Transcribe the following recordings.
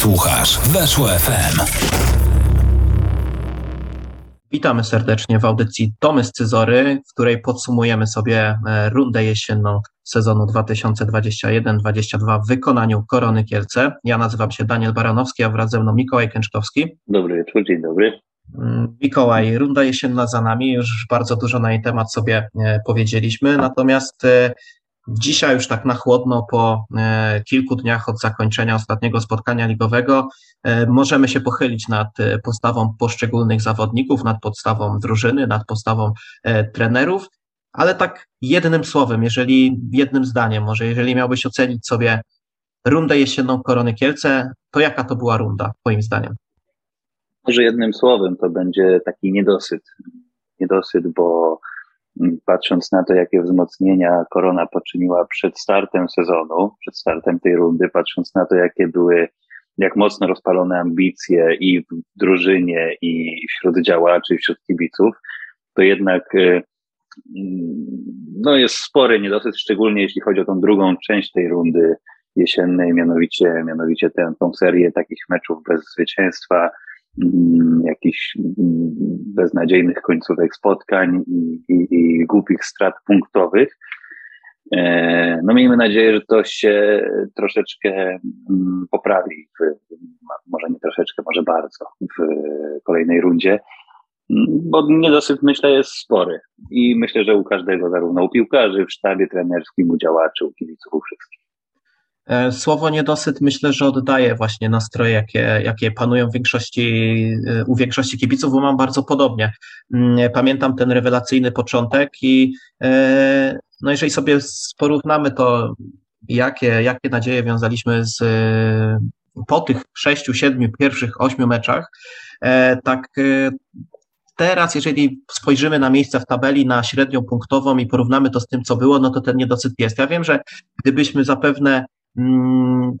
Słuchasz Weszło FM. Witamy serdecznie w audycji Domy z Cyzory, w której podsumujemy sobie e, rundę jesienną sezonu 2021-2022 w wykonaniu Korony Kielce. Ja nazywam się Daniel Baranowski, a wraz ze mną Mikołaj Kęczkowski. Dobry wieczór, dzień dobry. Mm, Mikołaj, runda jesienna za nami, już bardzo dużo na jej temat sobie e, powiedzieliśmy, natomiast e, Dzisiaj już tak na chłodno po e, kilku dniach od zakończenia ostatniego spotkania ligowego e, możemy się pochylić nad e, postawą poszczególnych zawodników, nad podstawą drużyny, nad postawą trenerów, ale tak jednym słowem, jeżeli jednym zdaniem, może jeżeli miałbyś ocenić sobie rundę jesienną Korony Kielce, to jaka to była runda, twoim zdaniem? Może jednym słowem to będzie taki niedosyt. Niedosyt, bo patrząc na to, jakie wzmocnienia Korona poczyniła przed startem sezonu, przed startem tej rundy, patrząc na to, jakie były, jak mocno rozpalone ambicje i w drużynie, i wśród działaczy, i wśród kibiców, to jednak y, no jest spory niedosyt, szczególnie jeśli chodzi o tą drugą część tej rundy jesiennej, mianowicie, mianowicie tę, tą serię takich meczów bez zwycięstwa, jakichś mm, beznadziejnych końcówek spotkań i, i, i głupich strat punktowych. E, no miejmy nadzieję, że to się troszeczkę mm, poprawi, w, może nie troszeczkę, może bardzo w kolejnej rundzie, bo niedosyt myślę jest spory i myślę, że u każdego, zarówno u piłkarzy, w sztabie trenerskim, u działaczy, u kibiców, u wszystkich. E, słowo niedosyt myślę, że oddaje właśnie nastroje, jakie, jakie panują w większości, e, u większości kibiców, bo mam bardzo podobnie. Mm, pamiętam ten rewelacyjny początek i e, no jeżeli sobie porównamy to, jakie, jakie nadzieje wiązaliśmy z, po tych sześciu, siedmiu, pierwszych ośmiu meczach, tak teraz, jeżeli spojrzymy na miejsca w tabeli, na średnią punktową i porównamy to z tym, co było, no to ten niedosyt jest. Ja wiem, że gdybyśmy zapewne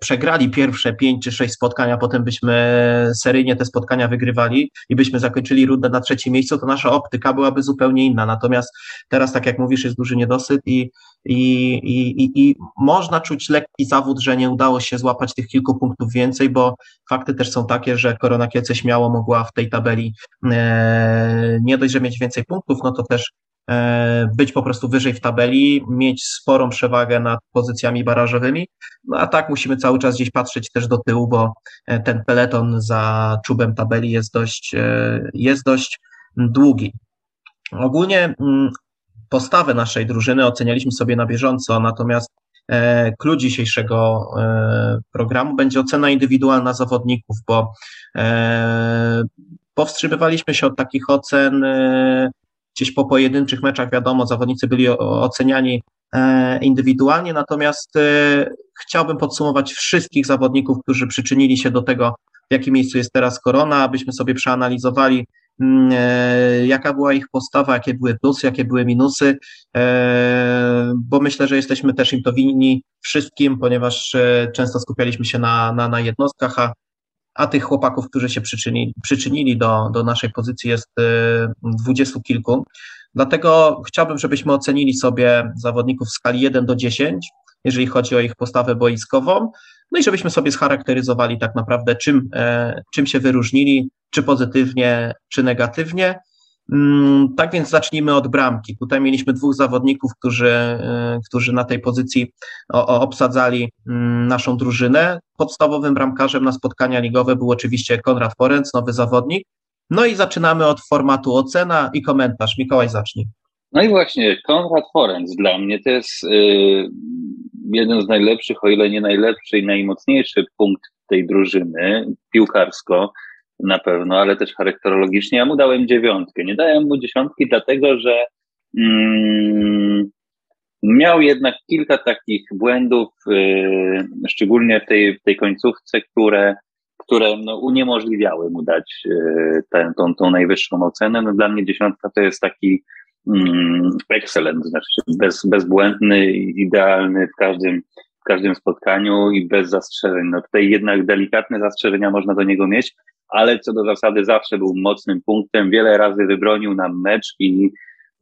przegrali pierwsze pięć czy sześć spotkań, a potem byśmy seryjnie te spotkania wygrywali i byśmy zakończyli rundę na trzecim miejscu, to nasza optyka byłaby zupełnie inna. Natomiast teraz, tak jak mówisz, jest duży niedosyt i, i, i, i można czuć lekki zawód, że nie udało się złapać tych kilku punktów więcej, bo fakty też są takie, że Korona Kielce śmiało mogła w tej tabeli e, nie dość, że mieć więcej punktów, no to też być po prostu wyżej w tabeli, mieć sporą przewagę nad pozycjami barażowymi, no a tak musimy cały czas gdzieś patrzeć też do tyłu, bo e, ten peleton za czubem tabeli jest dość, e, jest dość długi. Ogólnie mm, postawę naszej drużyny ocenialiśmy sobie na bieżąco, natomiast Klucz dzisiejszego programu będzie ocena indywidualna zawodników, bo powstrzymywaliśmy się od takich ocen gdzieś po pojedynczych meczach, wiadomo, zawodnicy byli oceniani e, indywidualnie, natomiast e, chciałbym podsumować wszystkich zawodników, którzy przyczynili się do tego, w jakim miejscu jest teraz Korona, abyśmy sobie przeanalizowali, mm, e, jaka była ich postawa, jakie były plusy, jakie były minusy, bo myślę, że jesteśmy też im to winni wszystkim, ponieważ często skupialiśmy się na, na, na jednostkach, a a tych chłopaków, którzy się przyczynili, przyczynili do, do naszej pozycji jest y, dwudziestu kilku. Dlatego chciałbym, żebyśmy ocenili sobie zawodników w skali 1 do 10, jeżeli chodzi o ich postawę boiskową, no i żebyśmy sobie scharakteryzowali tak naprawdę, czym, e, czym się wyróżnili, czy pozytywnie, czy negatywnie. Mm, tak więc zacznijmy od bramki. Tutaj mieliśmy dwóch zawodników, którzy, y, którzy na tej pozycji obsadzali mm, naszą drużynę. Podstawowym bramkarzem na spotkania ligowe był oczywiście Konrad Forenc, nowy zawodnik. No i zaczynamy od formatu ocena i komentarz. Mikołaj, zacznij. No i właśnie, Konrad Forenc dla mnie to jest yy, jeden z najlepszych, o ile nie najlepszy i najmocniejszy punkt tej drużyny piłkarsko na pewno, ale też charakterologicznie. Ja mu dałem dziewiątkę. Nie dałem mu dziesiątki, dlatego że mm, miał jednak kilka takich błędów, yy, szczególnie w tej, w tej końcówce, które, które no, uniemożliwiały mu dać yy, tę, tą, tą najwyższą ocenę. No, dla mnie dziesiątka to jest taki mm, excellent, znaczy bez, bezbłędny, idealny w każdym, w każdym spotkaniu i bez zastrzeżeń. No tutaj jednak delikatne zastrzeżenia można do niego mieć, ale co do zasady zawsze był mocnym punktem. Wiele razy wybronił nam mecz i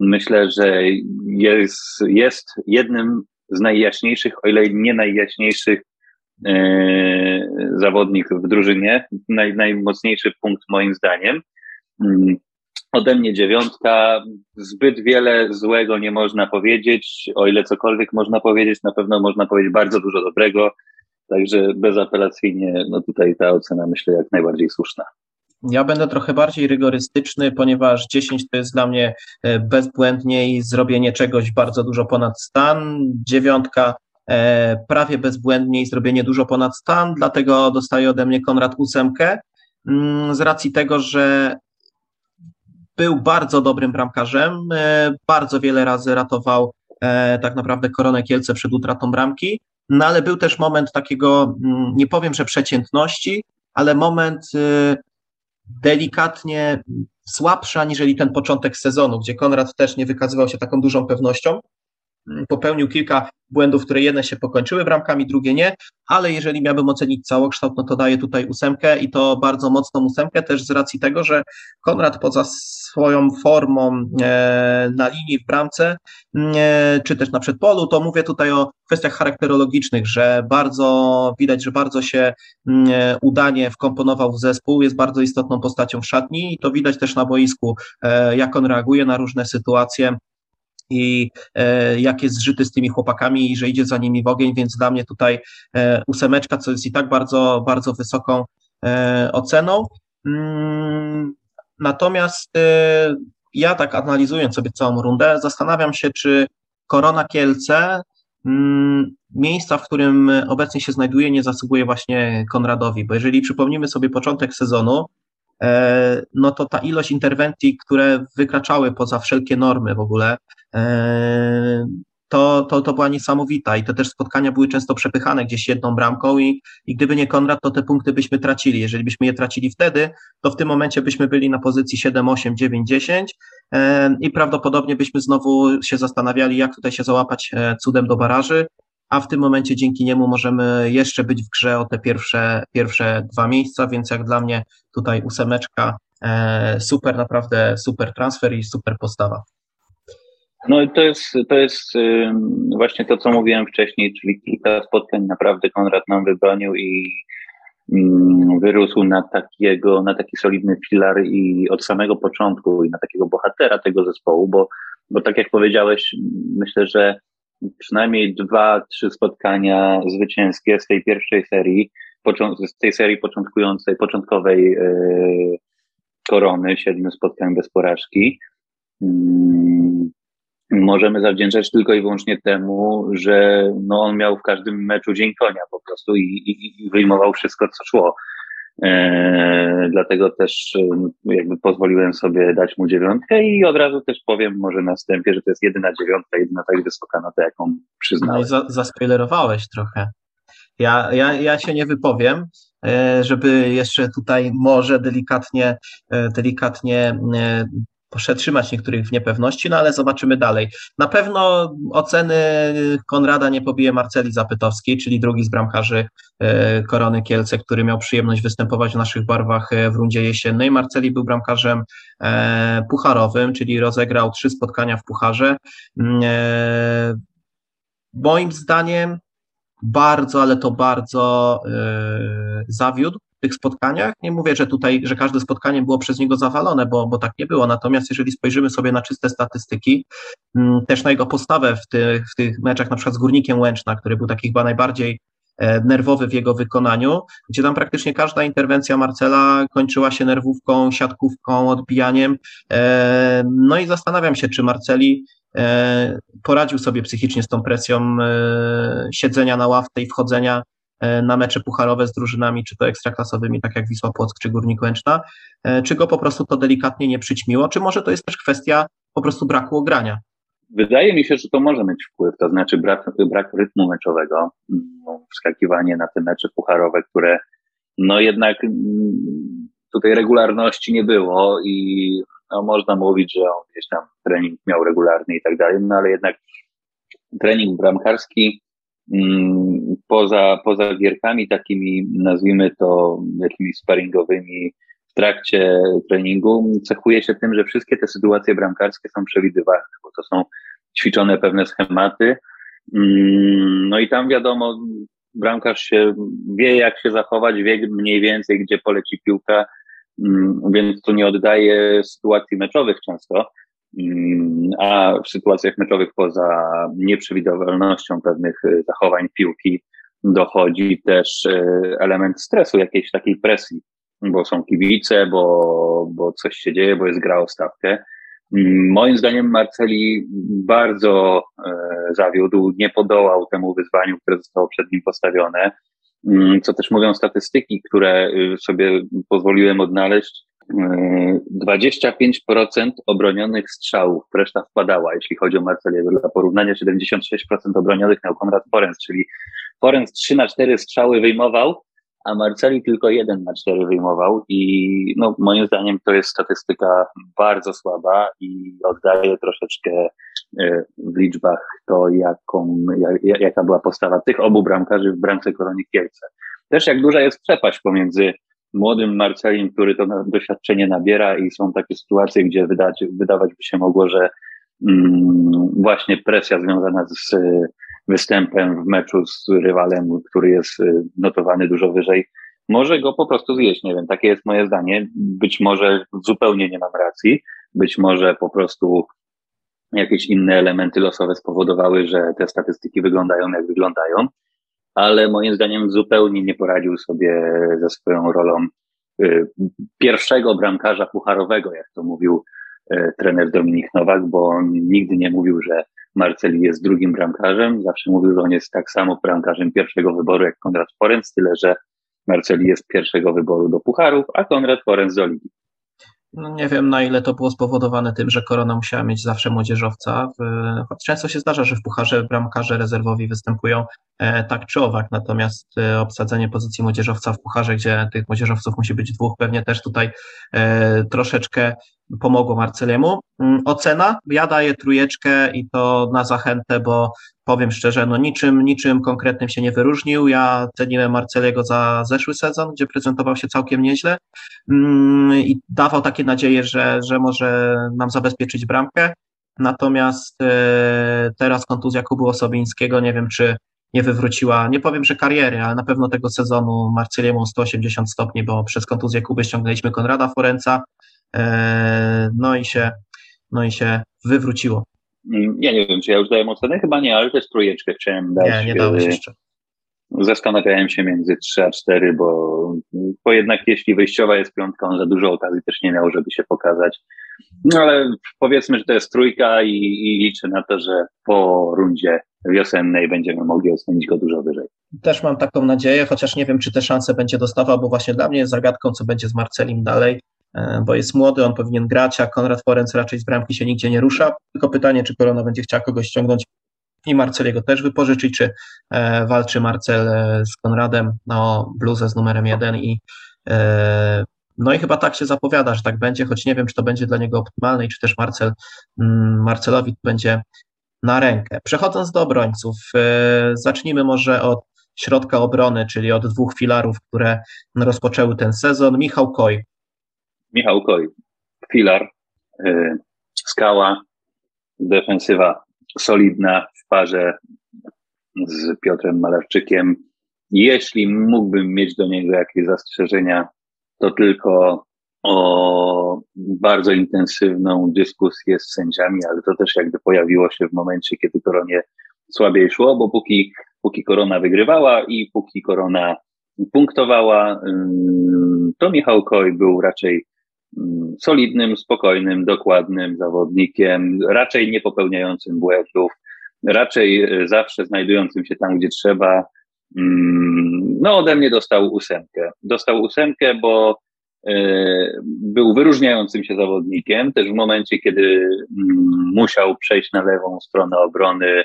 myślę, że jest, jest jednym z najjaśniejszych, o ile nie najjaśniejszych e, zawodnik w drużynie, naj, najmocniejszy punkt moim zdaniem. Mm, ode mnie dziewiątka, zbyt wiele złego nie można powiedzieć, o ile cokolwiek można powiedzieć, na pewno można powiedzieć bardzo dużo dobrego, także bezapelacyjnie, no tutaj ta ocena myślę jak najbardziej słuszna. Ja będę trochę bardziej rygorystyczny, ponieważ 10 to jest dla mnie e, bezbłędnie i zrobienie czegoś bardzo dużo ponad stan. Dziewiątka e, prawie bezbłędnie i zrobienie dużo ponad stan, dlatego dostaje ode mnie Konrad ósemkę. Mm, z racji tego, że był bardzo dobrym bramkarzem, e, bardzo wiele razy ratował tak naprawdę Koronę Kielce przed utratą bramki, no ale był też moment takiego, mm, nie powiem, że przeciętności, ale moment delikatnie słabsza aniżeli ten początek sezonu, gdzie Konrad też nie wykazywał się taką dużą pewnością. Popełnił kilka błędów, które jedne się pokończyły bramkami, drugie nie, ale jeżeli miałbym ocenić całokształt, no to daję tutaj ósemkę i to bardzo mocną ósemkę też z racji tego, że Konrad poza swoją formą e, na linii w bramce, e, czy też na przedpolu, to mówię tutaj o kwestiach charakterologicznych, że bardzo widać, że bardzo się e, udanie wkomponował w zespół, jest bardzo istotną postacią w szatni i to widać też na boisku, jak on reaguje na różne sytuacje i e, jak jest zżyty z tymi chłopakami i że idzie za nimi w ogień, więc dla mnie tutaj e, ósemeczka, co jest i tak bardzo, bardzo wysoką e, oceną. Mm, natomiast e, ja tak analizując sobie całą rundę, zastanawiam się, czy Korona Kielce mm, miejsca, w którym obecnie się znajduje, nie zasługuje właśnie Konradowi, bo jeżeli przypomnimy sobie początek sezonu, E, no to ta ilość interwencji, które wykraczały poza wszelkie normy w ogóle, to, to, to była niesamowita i te też spotkania były często przepychane gdzieś jedną bramką i, i gdyby nie Konrad, to te punkty byśmy tracili. Jeżeli byśmy je tracili wtedy, to w tym momencie byśmy byli na pozycji 7, 8, 9, 10 i prawdopodobnie byśmy znowu się zastanawiali, jak tutaj się załapać e, cudem do baraży a w tym momencie dzięki niemu możemy jeszcze być w grze o te pierwsze, pierwsze dwa miejsca, więc jak dla mnie tutaj ósemeczka, e, super, naprawdę super transfer i super postawa. No to jest, to jest właśnie to, co mówiłem wcześniej, czyli kilka spotkań naprawdę Konrad nam wybronił i wyrósł na takiego, na taki solidny filar i od samego początku i na takiego bohatera tego zespołu, bo, bo tak jak powiedziałeś, myślę, że przynajmniej dwa, trzy spotkania zwycięskie z tej pierwszej serii, z tej serii początkującej, początkowej e, korony, siedmiu spotkań bez porażki. Możemy zawdzięczać tylko i wyłącznie temu, że no on miał w każdym meczu dzień konia po prostu i, i, i wyjmował wszystko, co szło. E, dlatego też e, jakby pozwoliłem sobie dać mu dziewiątkę i od razu też powiem może na wstępie, że to jest jedyna dziewiątka, jedyna tak wysoka na to, jaką przyznałem. No za, zaspoilerowałeś trochę. Ja, ja, ja się nie wypowiem, e, żeby jeszcze tutaj może delikatnie, delikatnie przetrzymać niektórych w niepewności, no ale zobaczymy dalej. Na pewno oceny Konrada nie pobije Marceli Zapytowskiej, czyli drugi z bramkarzy e, Korony Kielce, który miał przyjemność występować w naszych barwach e, w rundzie jesiennej. Marceli był bramkarzem e, pucharowym, czyli rozegrał trzy spotkania w pucharze. Mm, moim zdaniem bardzo, ale to bardzo zawiódł tych spotkaniach. Nie mówię, że tutaj, że każde spotkanie było przez niego zawalone, bo, bo tak nie było. Natomiast jeżeli spojrzymy sobie na czyste statystyki, mm, też na jego postawę w tych, w tych meczach, na przykład z Górnikiem Łęczna, który był taki chyba najbardziej e, nerwowy w jego wykonaniu, gdzie tam praktycznie każda interwencja Marcela kończyła się nerwówką, siatkówką, odbijaniem. E, no i zastanawiam się, czy Marceli e, poradził sobie psychicznie z tą presją siedzenia na ławce i wchodzenia na mecze pucharowe z drużynami, czy to ekstraklasowymi, tak jak Wisła Płock czy Górnik Łęczna, e, czy go po prostu to delikatnie nie przyćmiło, czy może to jest też kwestia po prostu braku ogrania? Wydaje mi się, że to może mieć wpływ, to znaczy brak, brak rytmu meczowego, no, wskakiwanie na te mecze pucharowe, które no jednak mm, tutaj regularności nie było i no, można mówić, że on gdzieś tam trening miał regularny i tak dalej, no ale jednak trening bramkarski Mm, poza, poza gierkami takimi, nazwijmy to jakimiś sparingowymi w trakcie treningu, cechuje się tym, że wszystkie te sytuacje bramkarskie są przewidywalne, bo to są ćwiczone pewne schematy. Mm, no i tam wiadomo, bramkarz się wie, jak się zachować, wie mniej więcej, gdzie poleci piłka, mm, więc to nie oddaje sytuacji meczowych często. Mm, a w sytuacjach meczowych poza nieprzewidywalnością pewnych y, zachowań piłki dochodzi też y, element stresu, jakiejś takiej presji, bo są kibice, bo, bo coś się dzieje, bo jest gra o stawkę. Mm, moim zdaniem Marceli bardzo e, zawiódł, nie podołał temu wyzwaniu, które zostało przed nim postawione. Mm, co też mówią statystyki, które y, sobie pozwoliłem odnaleźć. 25% obronionych strzałów, reszta wpadała, jeśli chodzi o Marceliego. Dla porównania 76% obronionych miał Konrad Forenc, czyli Forenc 3 na 4 strzały wyjmował, a Marceli tylko 1 na 4 wyjmował i no, moim zdaniem to jest statystyka bardzo słaba i oddaje troszeczkę e, w liczbach to, jaką, jak, jaka była postawa tych obu bramkarzy w bramce Koroni Kielce. Też jak duża jest przepaść pomiędzy młodym Marcelim, który to doświadczenie nabiera i są takie sytuacje, gdzie wydać, wydawać by się mogło, że mm, właśnie presja związana z występem w meczu z rywalem, który jest y, notowany dużo wyżej, może go po prostu zjeść. Nie wiem, takie jest moje zdanie. Być może zupełnie nie mam racji, być może po prostu jakieś inne elementy losowe spowodowały, że te statystyki wyglądają jak wyglądają ale moim zdaniem zupełnie nie poradził sobie ze swoją rolą y, pierwszego bramkarza pucharowego, jak to mówił y, trener Dominik Nowak, bo on nigdy nie mówił, że Marceli jest drugim bramkarzem, zawsze mówił, że on jest tak samo bramkarzem pierwszego wyboru jak Konrad Forenc, tyle że Marceli jest pierwszego wyboru do pucharów, a Konrad Forenc do ligi. No nie wiem, na ile to było spowodowane tym, że Korona musiała mieć zawsze młodzieżowca. Często się zdarza, że w pucharze bramkarze rezerwowi występują e, tak czy owak, natomiast e, obsadzenie pozycji młodzieżowca w pucharze, gdzie tych młodzieżowców musi być dwóch, pewnie też tutaj e, troszeczkę pomogło Marceliemu. Mm, ocena? Ja daję trójeczkę i to na zachętę, bo powiem szczerze, no niczym, niczym konkretnym się nie wyróżnił. Ja ceniłem Marceliego za zeszły sezon, gdzie prezentował się całkiem nieźle mm, i dawał takie nadzieje, że, że może nam zabezpieczyć bramkę. Natomiast e, teraz kontuzja Kubu Osobińskiego, nie wiem czy nie wywróciła, nie powiem, że kariery, ale na pewno tego sezonu Marceliemu 180 stopni, bo przez kontuzję Kuby ściągnęliśmy Konrada Forenca, no i się, no i się wywróciło. Ja nie wiem, czy ja już dałem ocenę, chyba nie, ale też trójeczkę chciałem dać. Nie, nie dałeś jeszcze. Zastanawiałem się między 3 a 4, bo, bo jednak jeśli wyjściowa jest piątka, on za dużo okazji też nie miał, żeby się pokazać. No ale powiedzmy, że to jest trójka i, i liczę na to, że po rundzie wiosennej będziemy mogli ocenić go dużo wyżej. Też mam taką nadzieję, chociaż nie wiem, czy te szanse będzie dostawał, bo właśnie dla mnie jest zagadką, co będzie z Marcelim dalej. E, bo jest młody, on powinien grać, a Konrad Forenc raczej z bramki się nigdzie nie rusza. Tylko pytanie, czy Korona będzie chciała kogoś ściągnąć i Marceliego też wypożyczyć, czy e, walczy Marcel e, z Konradem no bluzę z numerem jeden i no i chyba tak się zapowiada, że tak będzie, choć nie wiem, czy to będzie dla niego optymalne i czy też Marcel, mm, Marcelowi będzie na rękę. Przechodząc do obrońców, zacznijmy może od środka obrony, czyli od dwóch filarów, które rozpoczęły ten sezon. Michał Koj, Michał Koj, filar, yy, skała, defensywa solidna w parze z Piotrem Malarczykiem. Jeśli mógłbym mieć do niego jakieś zastrzeżenia, to tylko o bardzo intensywną dyskusję z sędziami, ale to też jakby pojawiło się w momencie, kiedy koronie słabiej szło, bo póki, póki korona wygrywała i póki korona punktowała, to Michał Koj był raczej solidnym, spokojnym, dokładnym zawodnikiem, raczej nie popełniającym błędów, raczej e, zawsze znajdującym się tam, gdzie trzeba. Mm, no, ode mnie dostał ósemkę. Dostał ósemkę, bo e, był wyróżniającym się zawodnikiem, też w momencie, kiedy mm, musiał przejść na lewą stronę obrony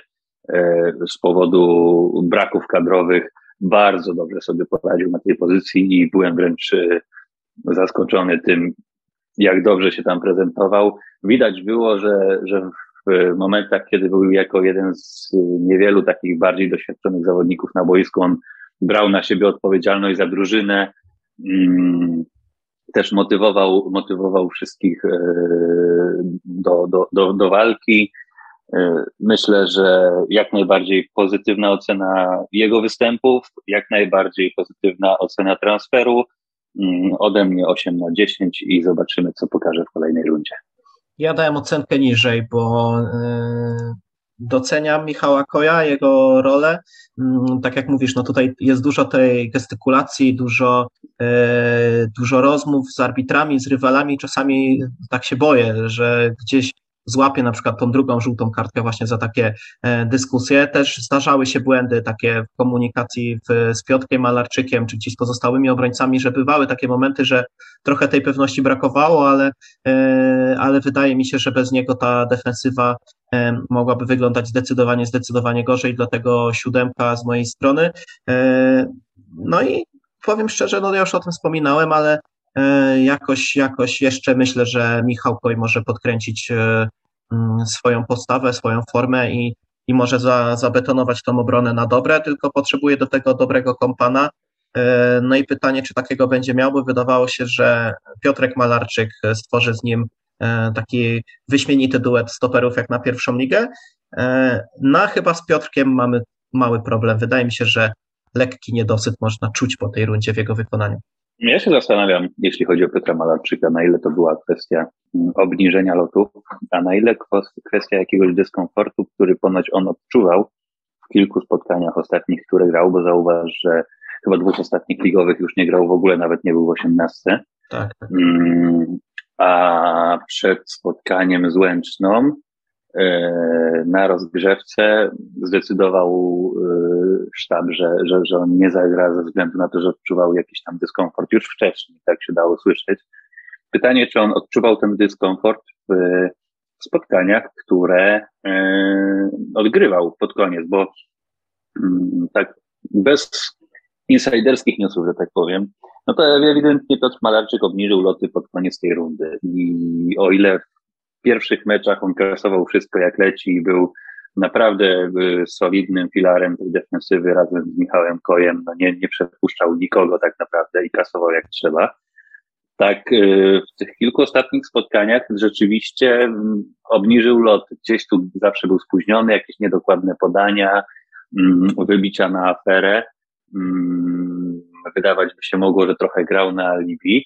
e, z powodu braków kadrowych, bardzo dobrze sobie poradził na tej pozycji i byłem wręcz zaskoczony tym, jak dobrze się tam prezentował. Widać było, że, że w momentach, kiedy był jako jeden z niewielu takich bardziej doświadczonych zawodników na boisku, on brał na siebie odpowiedzialność za drużynę, mm, też motywował, motywował wszystkich e, do, do, do, do walki. Myślę, że jak najbardziej pozytywna ocena jego występów, jak najbardziej pozytywna ocena transferu. Mm, ode mnie 8 na 10 i zobaczymy, co pokaże w kolejnej rundzie. Ja dałem ocenkę niżej, bo doceniam Michała Koja, jego rolę. Mm, tak jak mówisz, no tutaj jest dużo tej gestykulacji, dużo, e, dużo rozmów z arbitrami, z rywalami. Czasami tak się boję, że gdzieś złapie na przykład tą drugą żółtą kartkę właśnie za takie e, dyskusje. Też zdarzały się błędy takie w komunikacji w, z Piotrkiem Malarczykiem, czy gdzieś z pozostałymi obrońcami, że bywały takie momenty, że trochę tej pewności brakowało, ale, e, ale wydaje mi się, że bez niego ta defensywa e, mogłaby wyglądać zdecydowanie, zdecydowanie gorzej, dlatego siódemka z mojej strony. No i powiem szczerze, no ja już o tym wspominałem, ale jakoś, jakoś jeszcze myślę, że Michał Koj może podkręcić mm, swoją postawę, swoją formę i, i może za, zabetonować tą obronę na dobre, tylko potrzebuje do tego dobrego kompana. No i pytanie, czy takiego będzie miał, bo wydawało się, że Piotrek Malarczyk stworzy z nim taki wyśmienity duet stoperów jak na pierwszą ligę. No chyba z Piotrkiem mamy mały problem. Wydaje mi się, że lekki niedosyt można czuć po tej rundzie w jego wykonaniu. Ja się zastanawiam, jeśli chodzi o Piotra Malarczyka, na ile to była kwestia mm, obniżenia lotów, a na ile kwestia jakiegoś dyskomfortu, który ponoć on odczuwał w kilku spotkaniach ostatnich, które grał, bo zauważ, że chyba dwóch ostatnich ligowych już nie grał w ogóle, nawet nie był w osiemnastce. Tak. Mm, a przed spotkaniem z Łęczną na rozgrzewce zdecydował e, sztab, że, że, że on nie zagra ze względu na to, że odczuwał jakiś tam dyskomfort już wcześniej, tak się dało słyszeć. Pytanie, czy on odczuwał ten dyskomfort w spotkaniach, które e, odgrywał pod koniec, bo mm, tak bez insiderskich newsów, że tak powiem, no to ewidentnie Piotr Malarczyk obniżył loty pod koniec tej rundy. I o ile pierwszych meczach on kasował wszystko jak leci i był naprawdę y, solidnym filarem tej defensywy razem z Michałem Kojem. No nie, nie przepuszczał nikogo tak naprawdę i kasował jak trzeba. Tak, y, w tych kilku ostatnich spotkaniach rzeczywiście mm, obniżył lot. Gdzieś tu zawsze był spóźniony, jakieś niedokładne podania, mm, wybicia na aferę. Mm, wydawać by się mogło, że trochę grał na alibi.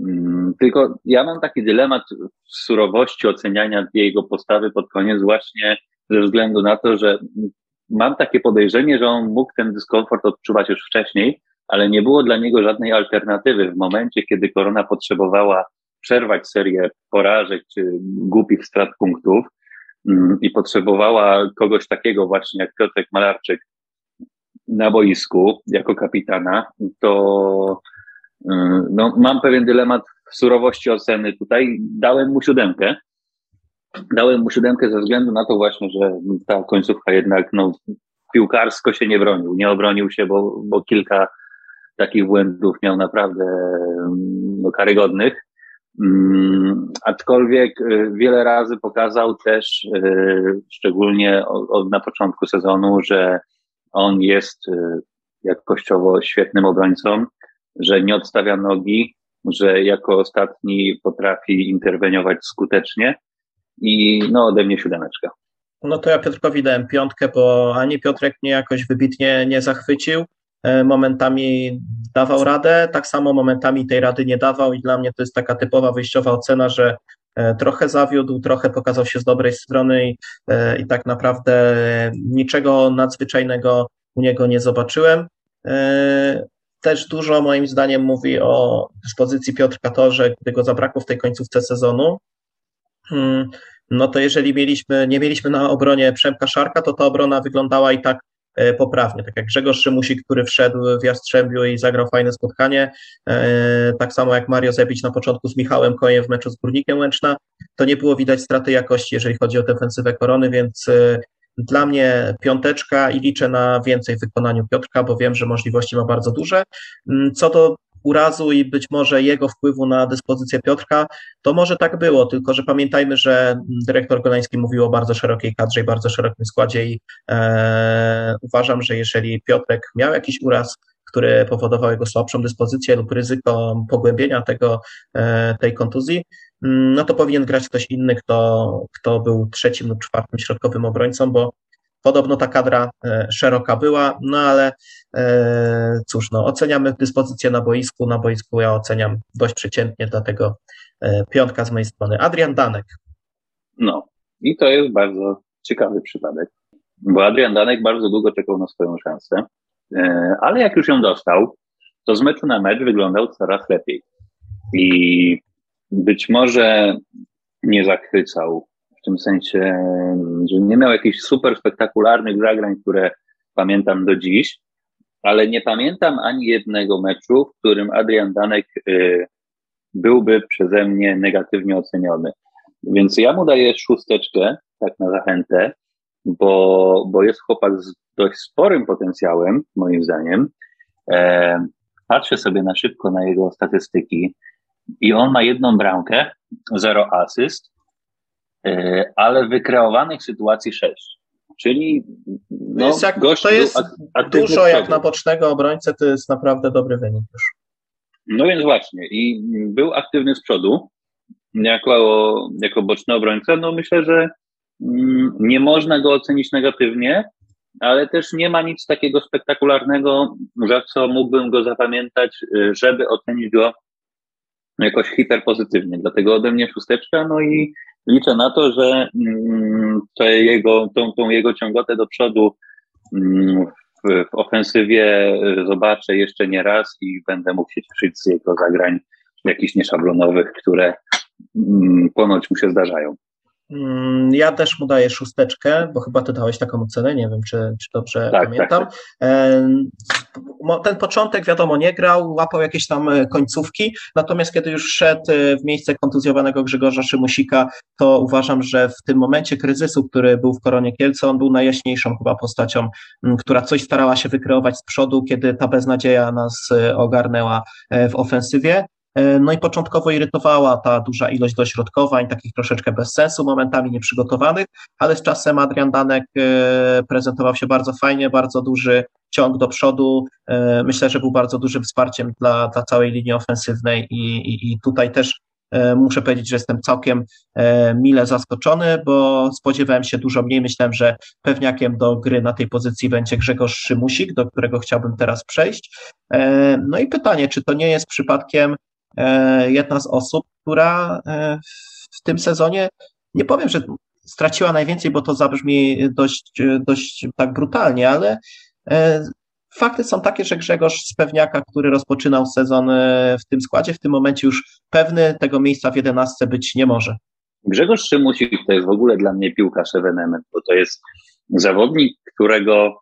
Mm, tylko ja mam taki dylemat surowości oceniania jego postawy pod koniec właśnie ze względu na to, że mam takie podejrzenie, że on mógł ten dyskomfort odczuwać już wcześniej, ale nie było dla niego żadnej alternatywy. W momencie, kiedy korona potrzebowała przerwać serię porażek czy głupich strat punktów mm, i potrzebowała kogoś takiego właśnie jak Piotrek Malarczyk na boisku jako kapitana, to no, mam pewien dylemat w surowości oceny tutaj. Dałem mu siódemkę. Dałem mu siódemkę ze względu na to właśnie, że ta końcówka jednak no, piłkarsko się nie bronił. Nie obronił się, bo, bo kilka takich błędów miał naprawdę no, karygodnych. Um, aczkolwiek y, wiele razy pokazał też, y, szczególnie od, od, na początku sezonu, że on jest y, jakościowo świetnym obrońcą, że nie odstawia nogi, że jako ostatni potrafi interweniować skutecznie i no ode mnie siódemeczka. No to ja Piotrkowi dałem piątkę, bo ani Piotrek mnie jakoś wybitnie nie zachwycił. E, momentami dawał radę, tak samo momentami tej rady nie dawał i dla mnie to jest taka typowa wyjściowa ocena, że e, trochę zawiódł, trochę pokazał się z dobrej strony i, e, i tak naprawdę niczego nadzwyczajnego u niego nie zobaczyłem też dużo moim zdaniem mówi o dyspozycji Piotrka to, że gdy go zabrakło w tej końcówce sezonu, hmm, no to jeżeli mieliśmy, nie mieliśmy na obronie Przemka Szarka, to ta obrona wyglądała i tak e, poprawnie, tak jak Grzegorz Szymusik, który wszedł w Jastrzębiu i zagrał fajne spotkanie, e, tak samo jak Mario Zebić na początku z Michałem Kojem w meczu z Górnikiem Łęczna, to nie było widać straty jakości, jeżeli chodzi o defensywę Korony, więc e, dla mnie piąteczka i liczę na więcej w wykonaniu Piotrka, bo wiem, że możliwości ma bardzo duże. Mm, co do urazu i być może jego wpływu na dyspozycję Piotrka, to może tak było, tylko że pamiętajmy, że dyrektor Golański mówił o bardzo szerokiej kadrze i bardzo szerokim składzie i e, uważam, że jeżeli Piotrek miał jakiś uraz, który powodował jego słabszą dyspozycję lub ryzyko pogłębienia tego, e, tej kontuzji, mm, no to powinien grać ktoś inny, kto, kto był trzecim lub czwartym środkowym obrońcą, bo podobno ta kadra szeroka była, no ale cóż, no, oceniamy dyspozycję na boisku. Na boisku ja oceniam dość przeciętnie, dlatego piątka z mojej strony. Adrian Danek. No, i to jest bardzo ciekawy przypadek, bo Adrian Danek bardzo długo czekał na swoją szansę, e, ale jak już ją dostał, to z meczu na mecz wyglądał coraz lepiej. I być może nie zachwycał, w tym sensie, że nie miał jakichś super spektakularnych zagrań, które pamiętam do dziś, ale nie pamiętam ani jednego meczu, w którym Adrian Danek y, byłby przeze mnie negatywnie oceniony. Więc ja mu daję szósteczkę, tak na zachętę, bo, bo jest chłopak z dość sporym potencjałem, moim zdaniem. E, patrzę sobie na szybko na jego statystyki i on ma jedną bramkę, zero asyst, e, ale wykreowanych sytuacji sześć. Czyli no, jest jak, to jest dużo jak na bocznego obrońcę, to jest naprawdę dobry wynik już. No więc właśnie i był aktywny z przodu, jako, jako boczny obrońca, no myślę, że mm, nie można go ocenić negatywnie, ale też nie ma nic takiego spektakularnego, za co mógłbym go zapamiętać, y, żeby ocenić go jakoś hiperpozytywnie. Dlatego ode mnie szósteczka, no i liczę na to, że mm, to jego, tą, tą jego ciągotę do przodu mm, w, w ofensywie zobaczę jeszcze nie raz i będę mógł się cieszyć z jego zagrań jakichś nieszablonowych, które Mm, ponoć mu się zdarzają. Mm, ja też mu daję szósteczkę, bo chyba ty dałeś taką ocenę, nie wiem, czy, czy dobrze tak, pamiętam. Tak, tak. Ten początek, wiadomo, nie grał, łapał jakieś tam e, końcówki, natomiast kiedy już szedł e, w miejsce kontuzjowanego Grzegorza Szymusika, to uważam, że w tym momencie kryzysu, który był w Koronie Kielce, on był najjaśniejszą chyba postacią, która coś starała się wykreować z przodu, kiedy ta beznadzieja nas e, ogarnęła w ofensywie. E, no i początkowo irytowała ta duża ilość dośrodkowań, takich troszeczkę bez sensu, momentami nieprzygotowanych, ale z czasem Adrian Danek e, prezentował się bardzo fajnie, bardzo duży ciąg do przodu. E, myślę, że był bardzo dużym wsparciem dla, dla całej linii ofensywnej i, i, i tutaj też muszę powiedzieć, że jestem całkiem mile zaskoczony, bo spodziewałem się dużo mniej. Myślałem, że pewniakiem do gry na tej pozycji będzie Grzegorz Szymusik, do którego chciałbym teraz przejść. No i pytanie, czy to nie jest przypadkiem jedna z osób, która e, w tym sezonie, nie powiem, że straciła najwięcej, bo to zabrzmi dość, dość tak brutalnie, ale e, fakty są takie, że Grzegorz z Pewniaka, który rozpoczynał sezon w tym składzie, w tym momencie już pewny tego miejsca w jedenastce być nie może. Grzegorz Szymusik to jest w ogóle dla mnie piłkarz ewenement, bo to jest zawodnik, którego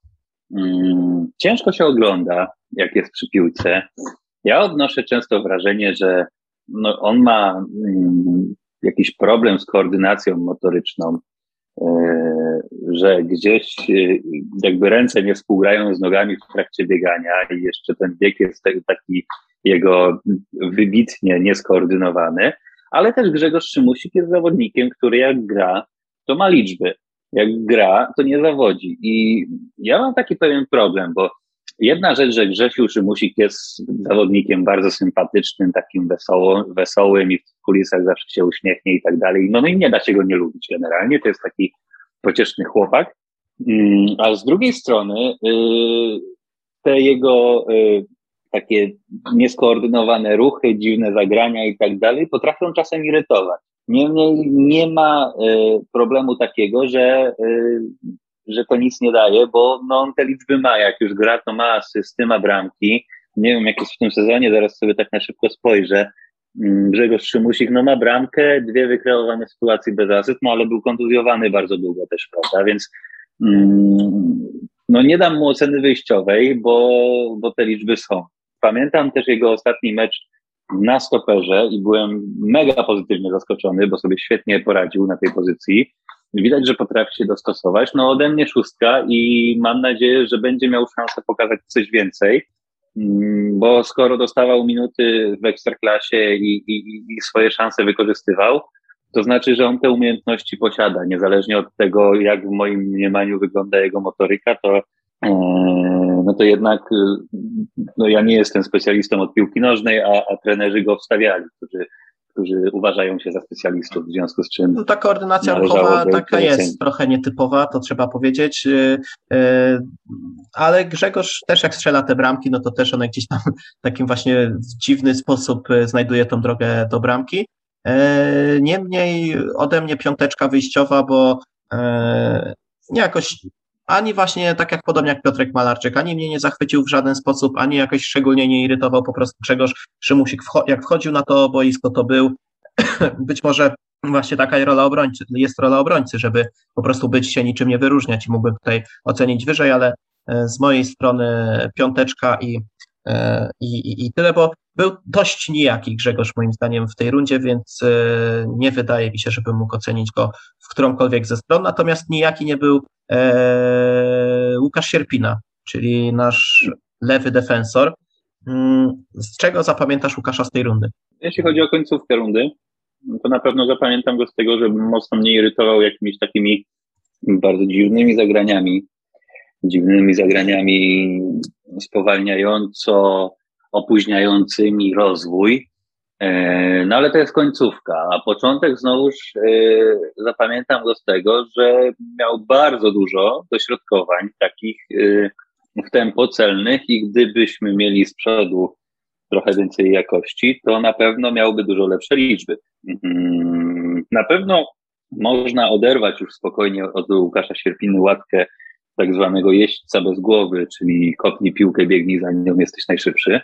mm, ciężko się ogląda, jak jest przy piłce. Ja odnoszę często wrażenie, że no, on ma mm, jakiś problem z koordynacją motoryczną, e, że gdzieś e, jakby ręce nie współgrają z nogami w trakcie biegania i jeszcze ten bieg jest taki jego wybitnie nieskoordynowany, ale też Grzegorz Szymusik jest zawodnikiem, który jak gra, to ma liczby. Jak gra, to nie zawodzi. I ja mam taki pewien problem, bo Jedna rzecz, że Grzesiu Szymusik jest zawodnikiem bardzo sympatycznym, takim wesoło, wesołym i w kulisach zawsze się uśmiechnie i tak dalej. No, no i nie da się go nie lubić generalnie. To jest taki pocieszny chłopak. Mm, a z drugiej strony y, te jego y, takie nieskoordynowane ruchy, dziwne zagrania i tak dalej potrafią czasem irytować. Niemniej nie ma y, problemu takiego, że że to nic nie daje, bo no, on te liczby ma, jak już gra, to ma asysty, ma bramki. Nie wiem, jak jest w tym sezonie, zaraz sobie tak na szybko spojrzę. Mm, Grzegorz Szymusik, no ma bramkę, dwie wykreowane sytuacje bez asyst, no ale był kontuzjowany bardzo długo też, prawda, więc mm, no nie dam mu oceny wyjściowej, bo, bo te liczby są. Pamiętam też jego ostatni mecz na stoperze i byłem mega pozytywnie zaskoczony, bo sobie świetnie poradził na tej pozycji. Widać, że potrafi się dostosować. No ode mnie szóstka i mam nadzieję, że będzie miał szansę pokazać coś więcej, mm, bo skoro dostawał minuty w ekstraklasie i, i, i swoje szanse wykorzystywał, to znaczy, że on te umiejętności posiada, niezależnie od tego, jak w moim mniemaniu wygląda jego motoryka, to e, no to jednak no ja nie jestem specjalistą od piłki nożnej, a, a trenerzy go wstawiali, którzy którzy uważają się za specjalistów, w związku z czym. No, ta koordynacja ruchowa taka jest, trochę nietypowa, to trzeba powiedzieć, y, y, ale Grzegorz też jak strzela te bramki, no to też one gdzieś tam w takim właśnie dziwny sposób y, znajduje tą drogę do bramki. Niemniej ode mnie piąteczka wyjściowa, bo jakoś ani właśnie tak jak podobnie jak Piotrek Malarczyk, ani mnie nie zachwycił w żaden sposób, ani jakoś szczególnie nie irytował po prostu Grzegorz Szymusik, jak wchodził na to boisko, to był być może właśnie taka rola obrońcy, jest rola obrońcy, żeby po prostu być się niczym nie wyróżniać i mógłbym tutaj ocenić wyżej, ale e, z mojej strony piąteczka i, i, i, i tyle, bo był dość nijaki Grzegorz moim zdaniem w tej rundzie, więc e, nie wydaje mi się, żebym mógł ocenić go w którąkolwiek ze stron, natomiast nijaki nie był e, Łukasz Sierpina, czyli nasz lewy defensor. Mm, z czego zapamiętasz Łukasza z tej rundy? Jeśli chodzi o końcówkę rundy, to na pewno zapamiętam go z tego, że mocno mnie irytował jakimiś takimi bardzo dziwnymi zagraniami, dziwnymi zagraniami spowalniająco opóźniającymi rozwój. E, no ale to jest końcówka, a początek znowuż e, zapamiętam go z tego, że miał bardzo dużo dośrodkowań takich e, w tempo celnych i gdybyśmy mieli z przodu trochę więcej jakości, to na pewno miałby dużo lepsze liczby. Mm, na pewno można oderwać już spokojnie od Łukasza Sierpiny łatkę tak zwanego jeźdźca bez głowy, czyli kopnij piłkę, biegnij za nią, jesteś najszybszy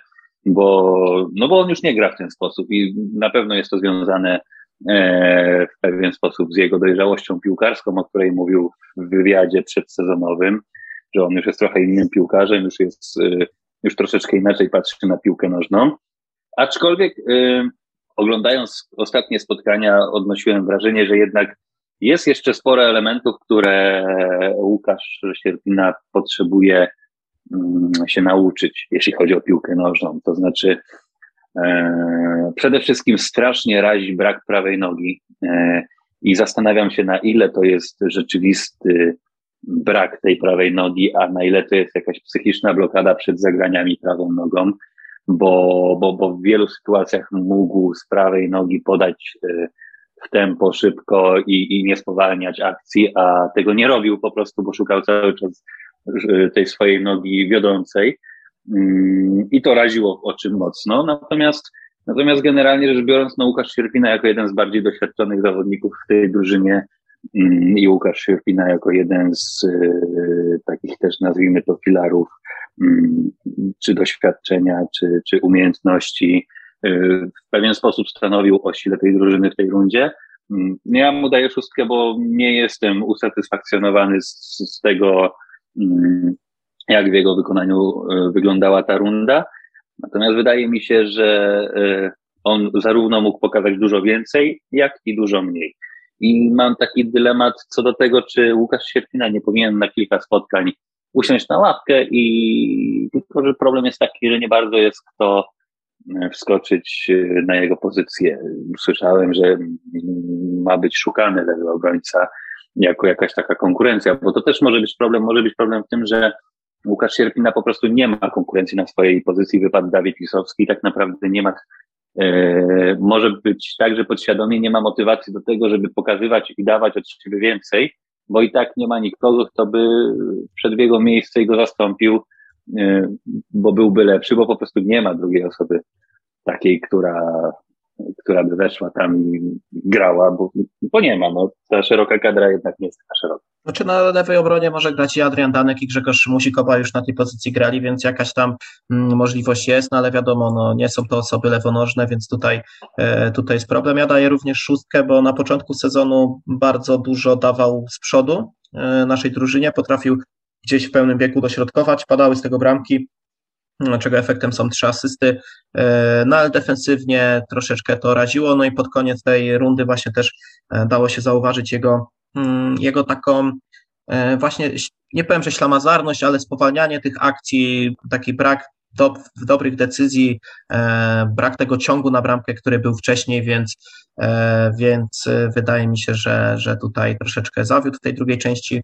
bo, no bo on już nie gra w ten sposób i na pewno jest to związane e, w pewien sposób z jego dojrzałością piłkarską, o której mówił w wywiadzie przedsezonowym, że on już jest trochę innym piłkarzem, już jest, e, już troszeczkę inaczej patrzy na piłkę nożną. Aczkolwiek e, oglądając ostatnie spotkania odnosiłem wrażenie, że jednak jest jeszcze sporo elementów, które Łukasz Sierpina potrzebuje Mm, się nauczyć, jeśli chodzi o piłkę nożną. To znaczy, e, przede wszystkim strasznie razi brak prawej nogi e, i zastanawiam się, na ile to jest rzeczywisty brak tej prawej nogi, a na ile to jest jakaś psychiczna blokada przed zagraniami prawą nogą, bo, bo, bo w wielu sytuacjach mógł z prawej nogi podać e, w tempo szybko i, i nie spowalniać akcji, a tego nie robił po prostu, bo szukał cały czas tej swojej nogi wiodącej mm, i to raziło w oczy mocno. Natomiast, natomiast generalnie rzecz biorąc, no Łukasz Sierpina jako jeden z bardziej doświadczonych zawodników w tej drużynie mm, i Łukasz Sierpina jako jeden z y, takich też nazwijmy to filarów mm, czy doświadczenia, czy, czy umiejętności y, w pewien sposób stanowił o sile tej drużyny w tej rundzie. Ja mu daję szóstkę, bo nie jestem usatysfakcjonowany z, z tego, Mm, jak w jego wykonaniu e, wyglądała ta runda. Natomiast wydaje mi się, że e, on zarówno mógł pokazać dużo więcej, jak i dużo mniej. I mam taki dylemat co do tego, czy Łukasz Sierpina nie powinien na kilka spotkań usiąść na łapkę i tylko, że problem jest taki, że nie bardzo jest kto wskoczyć na jego pozycję. Słyszałem, że ma być szukany lewy obrońca jako jakaś taka konkurencja, bo to też może być problem, może być problem w tym, że Łukasz Sierpina po prostu nie ma konkurencji na swojej pozycji, wypadł Dawid Lisowski i tak naprawdę nie ma, e, może być tak, że podświadomie nie ma motywacji do tego, żeby pokazywać i dawać od siebie więcej, bo i tak nie ma nikogo, kto by przed jego miejsce i go zastąpił, e, bo byłby lepszy, bo po prostu nie ma drugiej osoby takiej, która która by weszła tam i grała, bo, bo nie ma, no, ta szeroka kadra jednak nie jest taka szeroka. Znaczy na lewej obronie może grać i Adrian Danek i Grzegorz Musikowa już na tej pozycji grali, więc jakaś tam mm, możliwość jest, no ale wiadomo, no, nie są to osoby lewonożne, więc tutaj, e, tutaj jest problem. Ja daję również szóstkę, bo na początku sezonu bardzo dużo dawał z przodu e, naszej drużynie, potrafił gdzieś w pełnym biegu dośrodkować, padały z tego bramki, czego efektem są trzy asysty, e, no ale defensywnie troszeczkę to raziło, no i pod koniec tej rundy właśnie też e, dało się zauważyć jego, mm, jego taką e, właśnie, nie powiem, że ślamazarność, ale spowalnianie tych akcji, taki brak do, dobrych decyzji, brak tego ciągu na bramkę, który był wcześniej, więc, więc wydaje mi się, że, że tutaj troszeczkę zawiódł w tej drugiej części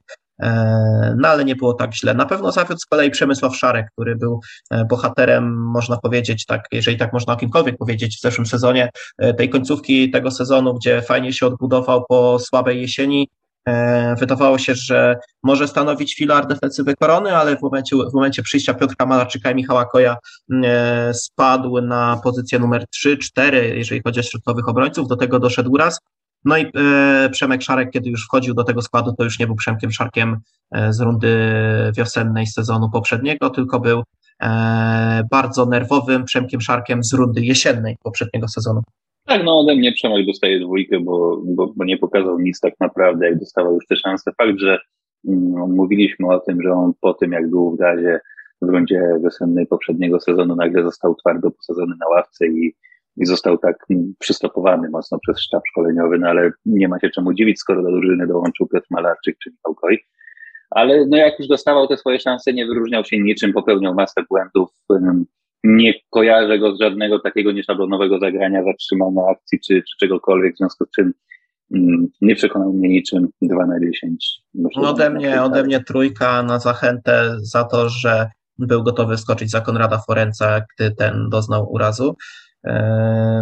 no ale nie było tak źle. Na pewno zawiódł z kolei Przemysław Szarek, który był bohaterem, można powiedzieć, tak, jeżeli tak można o kimkolwiek powiedzieć, w zeszłym sezonie, tej końcówki tego sezonu, gdzie fajnie się odbudował po słabej jesieni, E, wydawało się, że może stanowić filar defensywy korony, ale w momencie, w momencie przyjścia Piotra Malarczyka i Michała Koja e, spadł na pozycję numer 3-4, jeżeli chodzi o środkowych obrońców. Do tego doszedł raz. No i e, Przemek Szarek, kiedy już wchodził do tego składu, to już nie był Przemkiem Szarkiem z rundy wiosennej sezonu poprzedniego, tylko był bardzo nerwowym Przemkiem Szarkiem z rundy jesiennej poprzedniego sezonu. Tak, no ode mnie Przemek dostaje dwójkę, bo, bo, bo, nie pokazał nic tak naprawdę, jak dostawał już te szanse. Fakt, że no, mówiliśmy o tym, że on po tym, jak był w gazie w rundzie wiosennej poprzedniego sezonu, nagle został twardo posadzony na ławce i, i został tak przystopowany mocno przez sztab szkoleniowy, no ale nie ma się czemu dziwić, skoro do drużyny dołączył Piotr Malarczyk czy Michał Koj. Ale no jak już dostawał te swoje szanse, nie wyróżniał się niczym, popełniał masę błędów, nie kojarzę go z żadnego takiego nieszablonowego zagrania, zatrzymania akcji czy, czy czegokolwiek, w związku z czym nie przekonał mnie niczym 2 na 10. Myślę, no ode mnie, ode mnie trójka na zachętę za to, że był gotowy skoczyć za Konrada Forenca, gdy ten doznał urazu.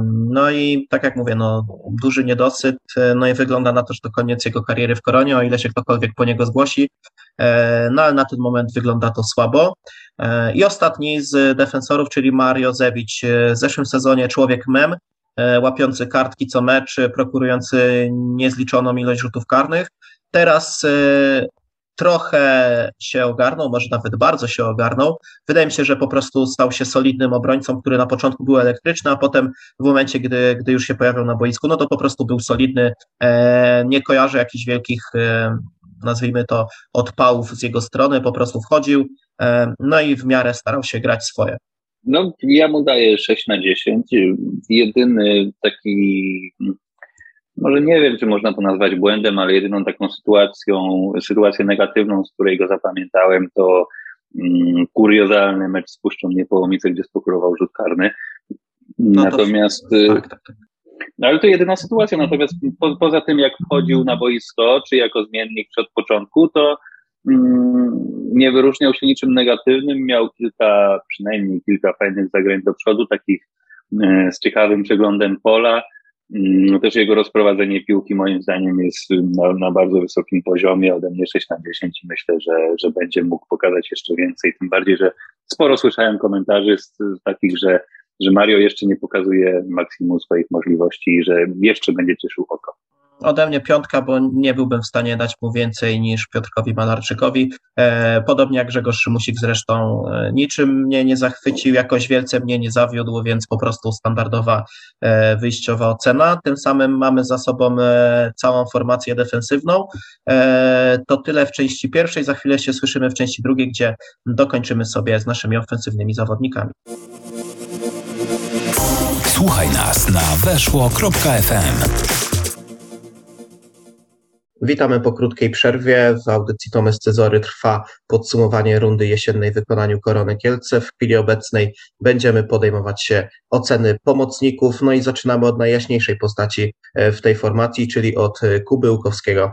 No i tak jak mówię, no, duży niedosyt, no i wygląda na to, że to koniec jego kariery w Koronie, o ile się ktokolwiek po niego zgłosi, no ale na ten moment wygląda to słabo. I ostatni z defensorów, czyli Mario Zewicz, w zeszłym sezonie człowiek mem, łapiący kartki co mecz, prokurujący niezliczoną ilość rzutów karnych. Teraz trochę się ogarnął, może nawet bardzo się ogarnął. Wydaje mi się, że po prostu stał się solidnym obrońcą, który na początku był elektryczny, a potem w momencie, gdy, gdy już się pojawiał na boisku, no to po prostu był solidny. E, nie kojarzę jakichś wielkich, e, nazwijmy to, odpałów z jego strony, po prostu wchodził, e, no i w miarę starał się grać swoje. No, ja mu daję 6 na 10. Jedyny taki może nie wiem, czy można to nazwać błędem, ale jedyną taką sytuacją, sytuację negatywną, z której go zapamiętałem, to um, kuriozalny mecz z Puszczą Niepołomice, gdzie spokurował rzut karny. No natomiast, to, y, tak, tak, tak. No ale to jedyna sytuacja, natomiast po, poza tym, jak wchodził na boisko, czy jako zmiennik przed początku, to um, nie wyróżniał się niczym negatywnym, miał kilka, przynajmniej kilka fajnych zagrań do przodu, takich y, z ciekawym przeglądem pola, Mm, no też jego rozprowadzenie piłki moim zdaniem jest na, na, bardzo wysokim poziomie, ode mnie 6 na 10 i myślę, że, że będzie mógł pokazać jeszcze więcej, tym bardziej, że sporo słyszałem komentarzy z, z takich, że, że Mario jeszcze nie pokazuje maksimum swoich możliwości i że jeszcze będzie cieszył oko. Ode mnie piątka, bo nie byłbym w stanie dać mu więcej niż Piotrkowi Malarczykowi. E, podobnie jak Grzegorz Szymusik zresztą e, niczym mnie nie zachwycił, jakoś wielce mnie nie zawiódł, więc po prostu standardowa e, wyjściowa ocena. Tym samym mamy za sobą całą formację defensywną. To tyle w części pierwszej. Za chwilę się słyszymy w części drugiej, gdzie dokończymy sobie z naszymi ofensywnymi zawodnikami. Słuchaj nas na weszło.fm. Witamy po krótkiej przerwie. W audycji Tomes Cezory trwa podsumowanie rundy jesiennej w wykonaniu Korony Kielce. W chwili obecnej będziemy podejmować się oceny pomocników, no i zaczynamy od najjaśniejszej postaci e, w tej formacji, czyli od e, Kuby Łukowskiego.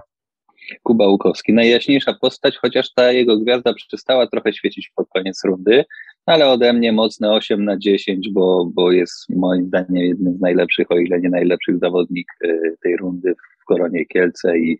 Kuba Łukowski, najjaśniejsza postać, chociaż ta jego gwiazda przestała trochę świecić pod koniec rundy, ale ode mnie mocne 8 na 10, bo, bo jest moim zdaniem jednym z najlepszych, o ile nie najlepszych zawodnik e, tej rundy w Koronie Kielce i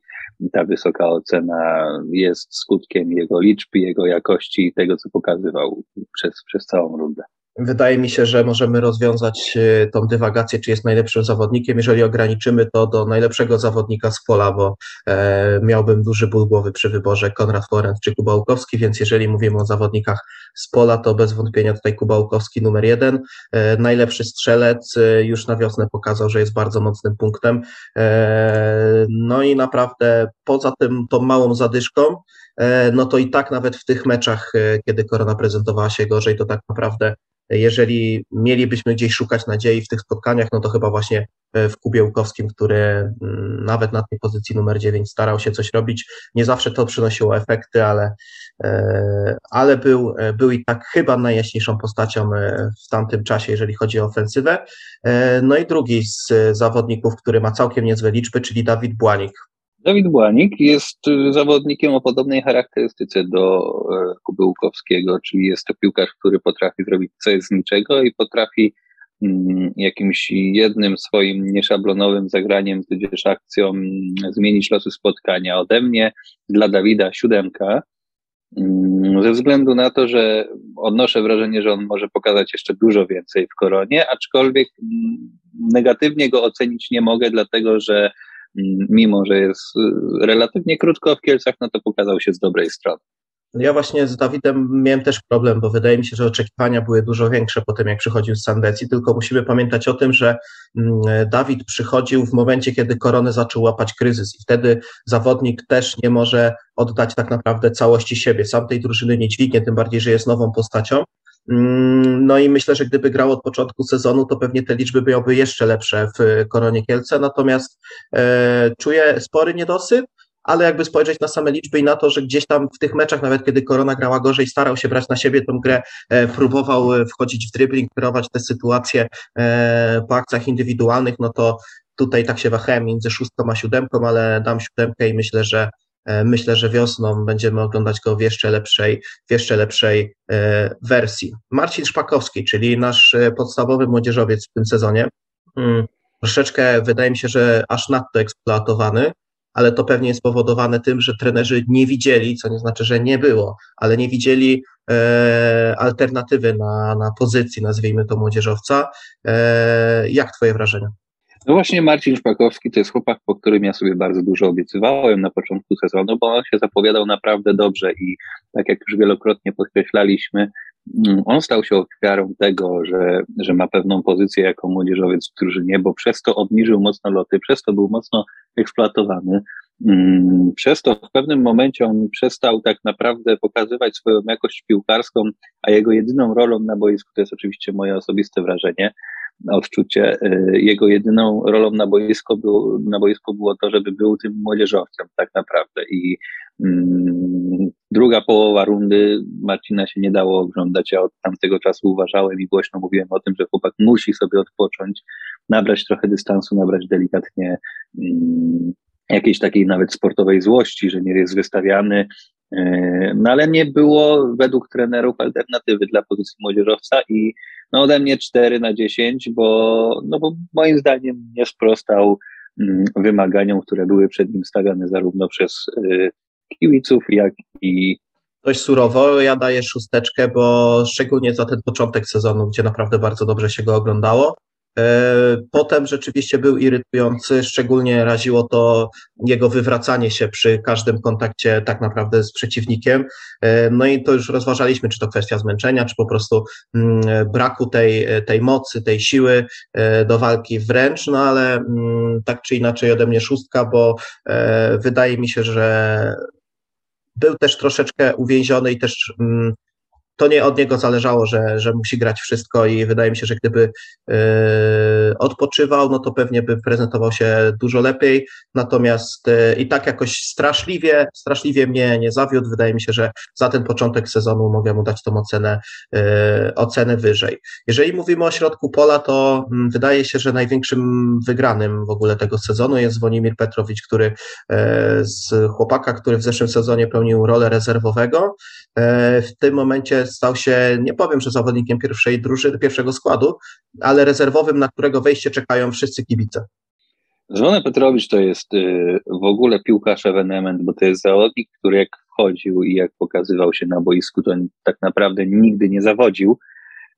ta wysoka ocena jest skutkiem jego liczby, jego jakości i tego, co pokazywał przez, przez całą rundę. Wydaje mi się, że możemy rozwiązać e, tą dywagację, czy jest najlepszym zawodnikiem, jeżeli ograniczymy to do najlepszego zawodnika z pola, bo e, miałbym duży ból głowy przy wyborze Konrad Forent czy Kubałkowski, więc jeżeli mówimy o zawodnikach z pola, to bez wątpienia tutaj Kubałkowski numer jeden. E, najlepszy strzelec e, już na wiosnę pokazał, że jest bardzo mocnym punktem. E, no i naprawdę poza tym tą małą zadyszką, no to i tak nawet w tych meczach, kiedy Korona prezentowała się gorzej, to tak naprawdę jeżeli mielibyśmy gdzieś szukać nadziei w tych spotkaniach, no to chyba właśnie e, w Kubie Łukowskim, który mm, nawet na tej pozycji numer 9 starał się coś robić. Nie zawsze to przynosiło efekty, ale, e, ale był, e, był i tak chyba najjaśniejszą postacią w tamtym czasie, jeżeli chodzi o ofensywę. No i drugi z zawodników, który ma całkiem niezłe liczby, czyli Dawid Błanik. Dawid Błanik jest zawodnikiem o podobnej charakterystyce do e, Kuby Łukowskiego, czyli jest to piłkarz, który potrafi zrobić coś z niczego i potrafi mm, jakimś jednym swoim nieszablonowym zagraniem, tudzież akcją mm, zmienić losy spotkania. Ode mnie dla Dawida siódemka, mm, ze względu na to, że odnoszę wrażenie, że on może pokazać jeszcze dużo więcej w koronie, aczkolwiek negatywnie go ocenić nie mogę, dlatego że mimo że jest y, relatywnie krótko w Kielcach, no to pokazał się z dobrej strony. Ja właśnie z Dawidem miałem też problem, bo wydaje mi się, że oczekiwania były dużo większe po tym, jak przychodził z Sandecji, tylko musimy pamiętać o tym, że mm, Dawid przychodził w momencie, kiedy koronę zaczął łapać kryzys i wtedy zawodnik też nie może oddać tak naprawdę całości siebie. Sam tej drużyny nie dźwignie, tym bardziej, że jest nową postacią. Mm, no i myślę, że gdyby grał od początku sezonu, to pewnie te liczby byłyby jeszcze lepsze w Koronie Kielce, natomiast e, czuję spory niedosyt, ale jakby spojrzeć na same liczby i na to, że gdzieś tam w tych meczach, nawet kiedy Korona grała gorzej, starał się brać na siebie tą grę, e, próbował wchodzić w dribbling, kierować te sytuacje e, po akcjach indywidualnych, no to tutaj tak się wahałem między szóstką a siódemką, ale dam siódemkę i myślę, że E, myślę, że wiosną będziemy oglądać go w jeszcze lepszej, w jeszcze lepszej e, wersji. Marcin Szpakowski, czyli nasz e, podstawowy młodzieżowiec w tym sezonie, hmm, troszeczkę wydaje mi się, że aż nadto eksploatowany, ale to pewnie jest spowodowane tym, że trenerzy nie widzieli, co nie znaczy, że nie było, ale nie widzieli e, alternatywy na, na pozycji, nazwijmy to młodzieżowca. E, jak Twoje wrażenia? No właśnie Marcin Szpakowski to jest chłopak, po którym ja sobie bardzo dużo obiecywałem na początku sezonu, bo on się zapowiadał naprawdę dobrze i tak jak już wielokrotnie podkreślaliśmy, mm, on stał się ofiarą tego, że, że ma pewną pozycję jako młodzieżowiec w drużynie, bo przez to obniżył mocno loty, przez to był mocno eksploatowany. Mm, przez to w pewnym momencie on przestał tak naprawdę pokazywać swoją jakość piłkarską, a jego jedyną rolą na boisku, to jest oczywiście moje osobiste wrażenie, odczucie. Y, jego jedyną rolą na boisku, był, na boisku było to, żeby był tym młodzieżowcem tak naprawdę i mm, druga połowa rundy Marcina się nie dało oglądać. Ja od tamtego czasu uważałem i głośno mówiłem o tym, że chłopak musi sobie odpocząć, nabrać trochę dystansu, nabrać delikatnie mm, jakiejś takiej nawet sportowej złości, że nie jest wystawiany. Y, no ale nie było według trenerów alternatywy dla pozycji młodzieżowca i no ode mnie 4 na 10, bo, no bo moim zdaniem nie sprostał mm, wymaganiom, które były przed nim stawiane zarówno przez y, kibiców, jak i dość surowo. Ja daję szósteczkę, bo szczególnie za ten początek sezonu, gdzie naprawdę bardzo dobrze się go oglądało. E, potem rzeczywiście był irytujący, szczególnie raziło to jego wywracanie się przy każdym kontakcie tak naprawdę z przeciwnikiem. E, no i to już rozważaliśmy, czy to kwestia zmęczenia, czy po prostu mm, braku tej, tej mocy, tej siły e, do walki wręcz, no ale mm, tak czy inaczej ode mnie szóstka, bo wydaje mi się, że był też troszeczkę uwięziony i też mm, to nie od niego zależało, że, że musi grać wszystko i wydaje mi się, że gdyby yy, odpoczywał, no to pewnie by prezentował się dużo lepiej. Natomiast yy, i tak jakoś straszliwie, straszliwie mnie nie zawiódł. Wydaje mi się, że za ten początek sezonu mogę mu dać tą ocenę, yy, ocenę wyżej. Jeżeli mówimy o środku pola, to yy, wydaje się, że największym wygranym w ogóle tego sezonu jest Wonimir Petrowicz, który z chłopaka, który w zeszłym sezonie pełnił rolę rezerwowego, w tym momencie stał się, nie powiem, że zawodnikiem pierwszej drużyny, pierwszego składu, ale rezerwowym, na którego wejście czekają wszyscy kibice. Zwone Petrowicz to jest y, w ogóle piłkarz ewenement, bo to jest zawodnik, który jak wchodził i jak pokazywał się na boisku, to tak naprawdę nigdy nie zawodził.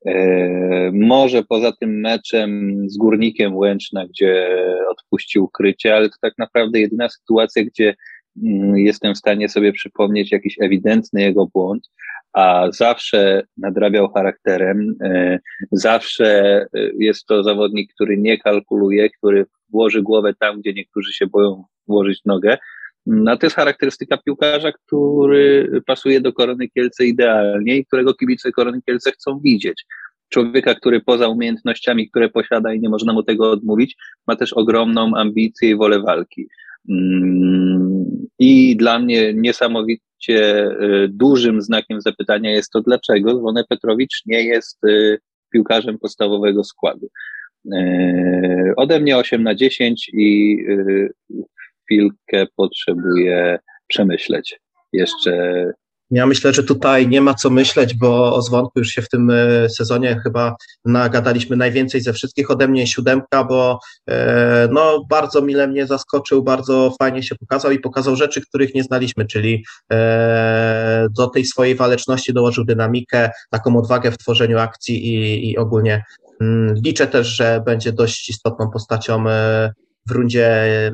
E, może poza tym meczem z Górnikiem Łęczna, gdzie odpuścił krycie, ale to tak naprawdę jedyna sytuacja, gdzie mm, jestem w stanie sobie przypomnieć jakiś ewidentny jego błąd, a zawsze nadrabiał charakterem, e, zawsze e, jest to zawodnik, który nie kalkuluje, który włoży głowę tam, gdzie niektórzy się boją włożyć nogę. No to jest charakterystyka piłkarza, który pasuje do Korony Kielce idealnie i którego kibice Korony Kielce chcą widzieć. Człowieka, który poza umiejętnościami, które posiada i nie można mu tego odmówić, ma też ogromną ambicję i wolę walki. Mm, I dla mnie niesamowicie y, dużym znakiem zapytania jest to, dlaczego Zwone Petrowicz nie jest y, piłkarzem podstawowego składu. Y, ode mnie 8 na 10 i chwilkę potrzebuje przemyśleć. Jeszcze ja myślę, że tutaj nie ma co myśleć, bo o Zwonku już się w tym e, sezonie chyba nagadaliśmy najwięcej ze wszystkich. Ode mnie siódemka, bo e, no, bardzo mile mnie zaskoczył, bardzo fajnie się pokazał i pokazał rzeczy, których nie znaliśmy, czyli e, do tej swojej waleczności dołożył dynamikę, taką odwagę w tworzeniu akcji i, i ogólnie mm, liczę też, że będzie dość istotną postacią w rundzie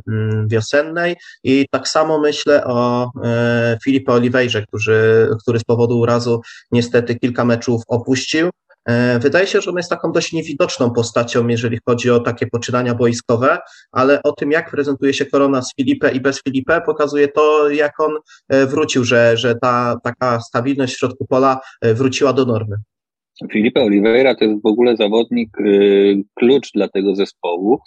mm, wiosennej i tak samo myślę o e, Filipie Oliveirze, który, który z powodu urazu niestety kilka meczów opuścił. E, wydaje się, że on jest taką dość niewidoczną postacią, jeżeli chodzi o takie poczynania boiskowe, ale o tym, jak prezentuje się Korona z Filipe i bez Filipe, pokazuje to, jak on e, wrócił, że, że ta taka stabilność w środku pola wróciła do normy. Filipe Oliveira to jest w ogóle zawodnik, y, klucz dla tego zespołu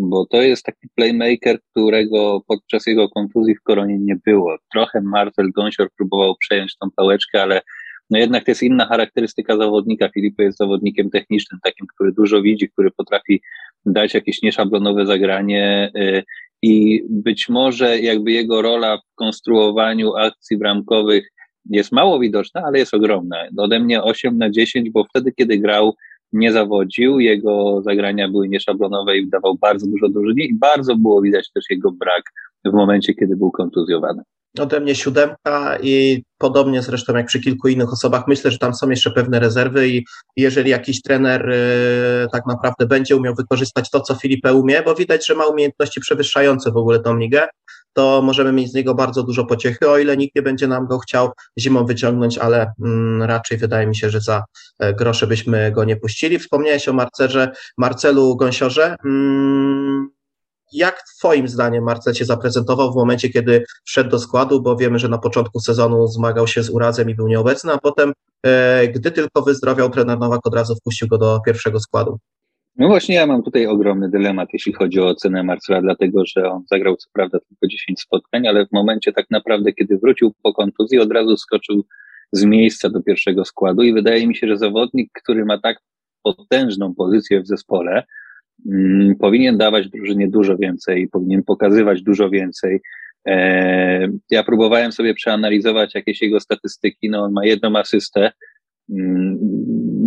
bo to jest taki playmaker, którego podczas jego kontuzji w koronie nie było. Trochę Marcel Gąsior próbował przejąć tą pałeczkę, ale no jednak to jest inna charakterystyka zawodnika. Filipy jest zawodnikiem technicznym, takim, który dużo widzi, który potrafi dać jakieś nieszablonowe zagranie y, i być może jakby jego rola w konstruowaniu akcji bramkowych jest mało widoczna, ale jest ogromna. Ode mnie 8 na 10, bo wtedy, kiedy grał, nie zawodził, jego zagrania były nieszablonowe i dawał bardzo dużo drużynie i bardzo było widać też jego brak w momencie, kiedy był kontuzjowany. Ode mnie siódemka i podobnie zresztą jak przy kilku innych osobach, myślę, że tam są jeszcze pewne rezerwy i jeżeli jakiś trener y, tak naprawdę będzie umiał wykorzystać to, co Filipe umie, bo widać, że ma umiejętności przewyższające w ogóle tą ligę, to możemy mieć z niego bardzo dużo pociechy, o ile nikt nie będzie nam go chciał zimą wyciągnąć, ale mm, raczej wydaje mi się, że za e, grosze byśmy go nie puścili. Wspomniałeś o Marcerze, Marcelu Gąsiorze. Mm, jak Twoim zdaniem Marcel się zaprezentował w momencie, kiedy wszedł do składu, bo wiemy, że na początku sezonu zmagał się z urazem i był nieobecny, a potem, e, gdy tylko wyzdrowiał, trener Nowak od razu wpuścił go do pierwszego składu. No właśnie ja mam tutaj ogromny dylemat, jeśli chodzi o ocenę Marcela, dlatego że on zagrał co prawda tylko 10 spotkań, ale w momencie tak naprawdę, kiedy wrócił po kontuzji, od razu skoczył z miejsca do pierwszego składu i wydaje mi się, że zawodnik, który ma tak potężną pozycję w zespole, mm, powinien dawać drużynie dużo więcej, powinien pokazywać dużo więcej. E, ja próbowałem sobie przeanalizować jakieś jego statystyki, no on ma jedną asystę, mm,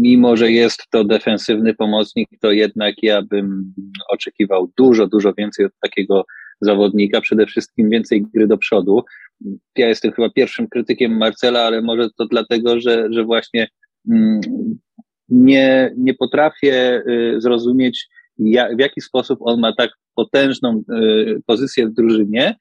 mimo że jest to defensywny pomocnik, to jednak ja bym oczekiwał dużo, dużo więcej od takiego zawodnika, przede wszystkim więcej gry do przodu. Ja jestem chyba pierwszym krytykiem Marcela, ale może to dlatego, że, że właśnie mm, nie, nie potrafię y, zrozumieć, w jaki sposób on ma tak potężną y, pozycję w drużynie,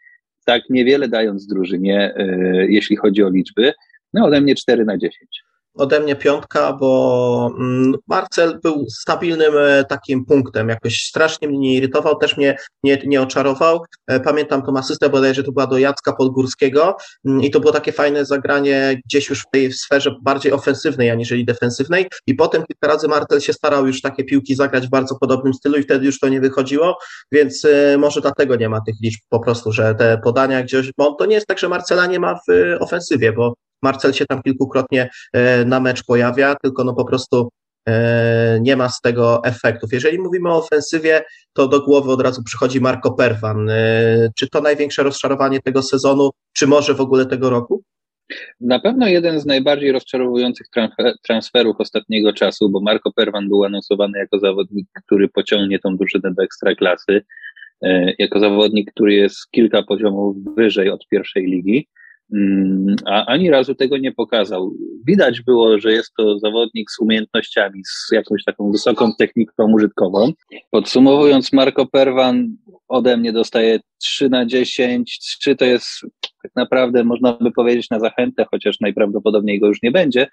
tak niewiele dając drużynie, y, jeśli chodzi o liczby. No ode mnie 4 na 10 ode mnie piątka, bo mm, Marcel był stabilnym e, takim punktem, jakoś strasznie mnie nie irytował, też mnie nie, nie oczarował. E, pamiętam tą asystę bodajże to była do Jacka Podgórskiego. Mm, i to było takie fajne zagranie gdzieś już w tej sferze bardziej ofensywnej, aniżeli defensywnej. I potem kilka razy Marcel się starał już takie piłki zagrać w bardzo podobnym stylu i wtedy już to nie wychodziło, więc e, może dlatego nie ma tych liczb po prostu, że te podania gdzieś, bo to nie jest tak, że Marcela nie ma w ofensywie, bo Marcel się tam kilkukrotnie e, na mecz pojawia, tylko no po prostu e, nie ma z tego efektów. Jeżeli mówimy o ofensywie, to do głowy od razu przychodzi Marco Perwan. E, czy to największe rozczarowanie tego sezonu, czy może w ogóle tego roku? Na pewno jeden z najbardziej rozczarowujących transferów ostatniego czasu, bo Marco Perwan był anonsowany jako zawodnik, który pociągnie tą drużynę do ekstraklasy, jako zawodnik, który jest kilka poziomów wyżej od pierwszej ligi. Mm, a ani razu tego nie pokazał. Widać było, że jest to zawodnik z umiejętnościami, z jakąś taką wysoką techniką użytkową. Podsumowując, Marco Perwan ode mnie dostaje 3 na 10. 3 to jest tak naprawdę, można by powiedzieć, na zachętę, chociaż najprawdopodobniej go już nie będzie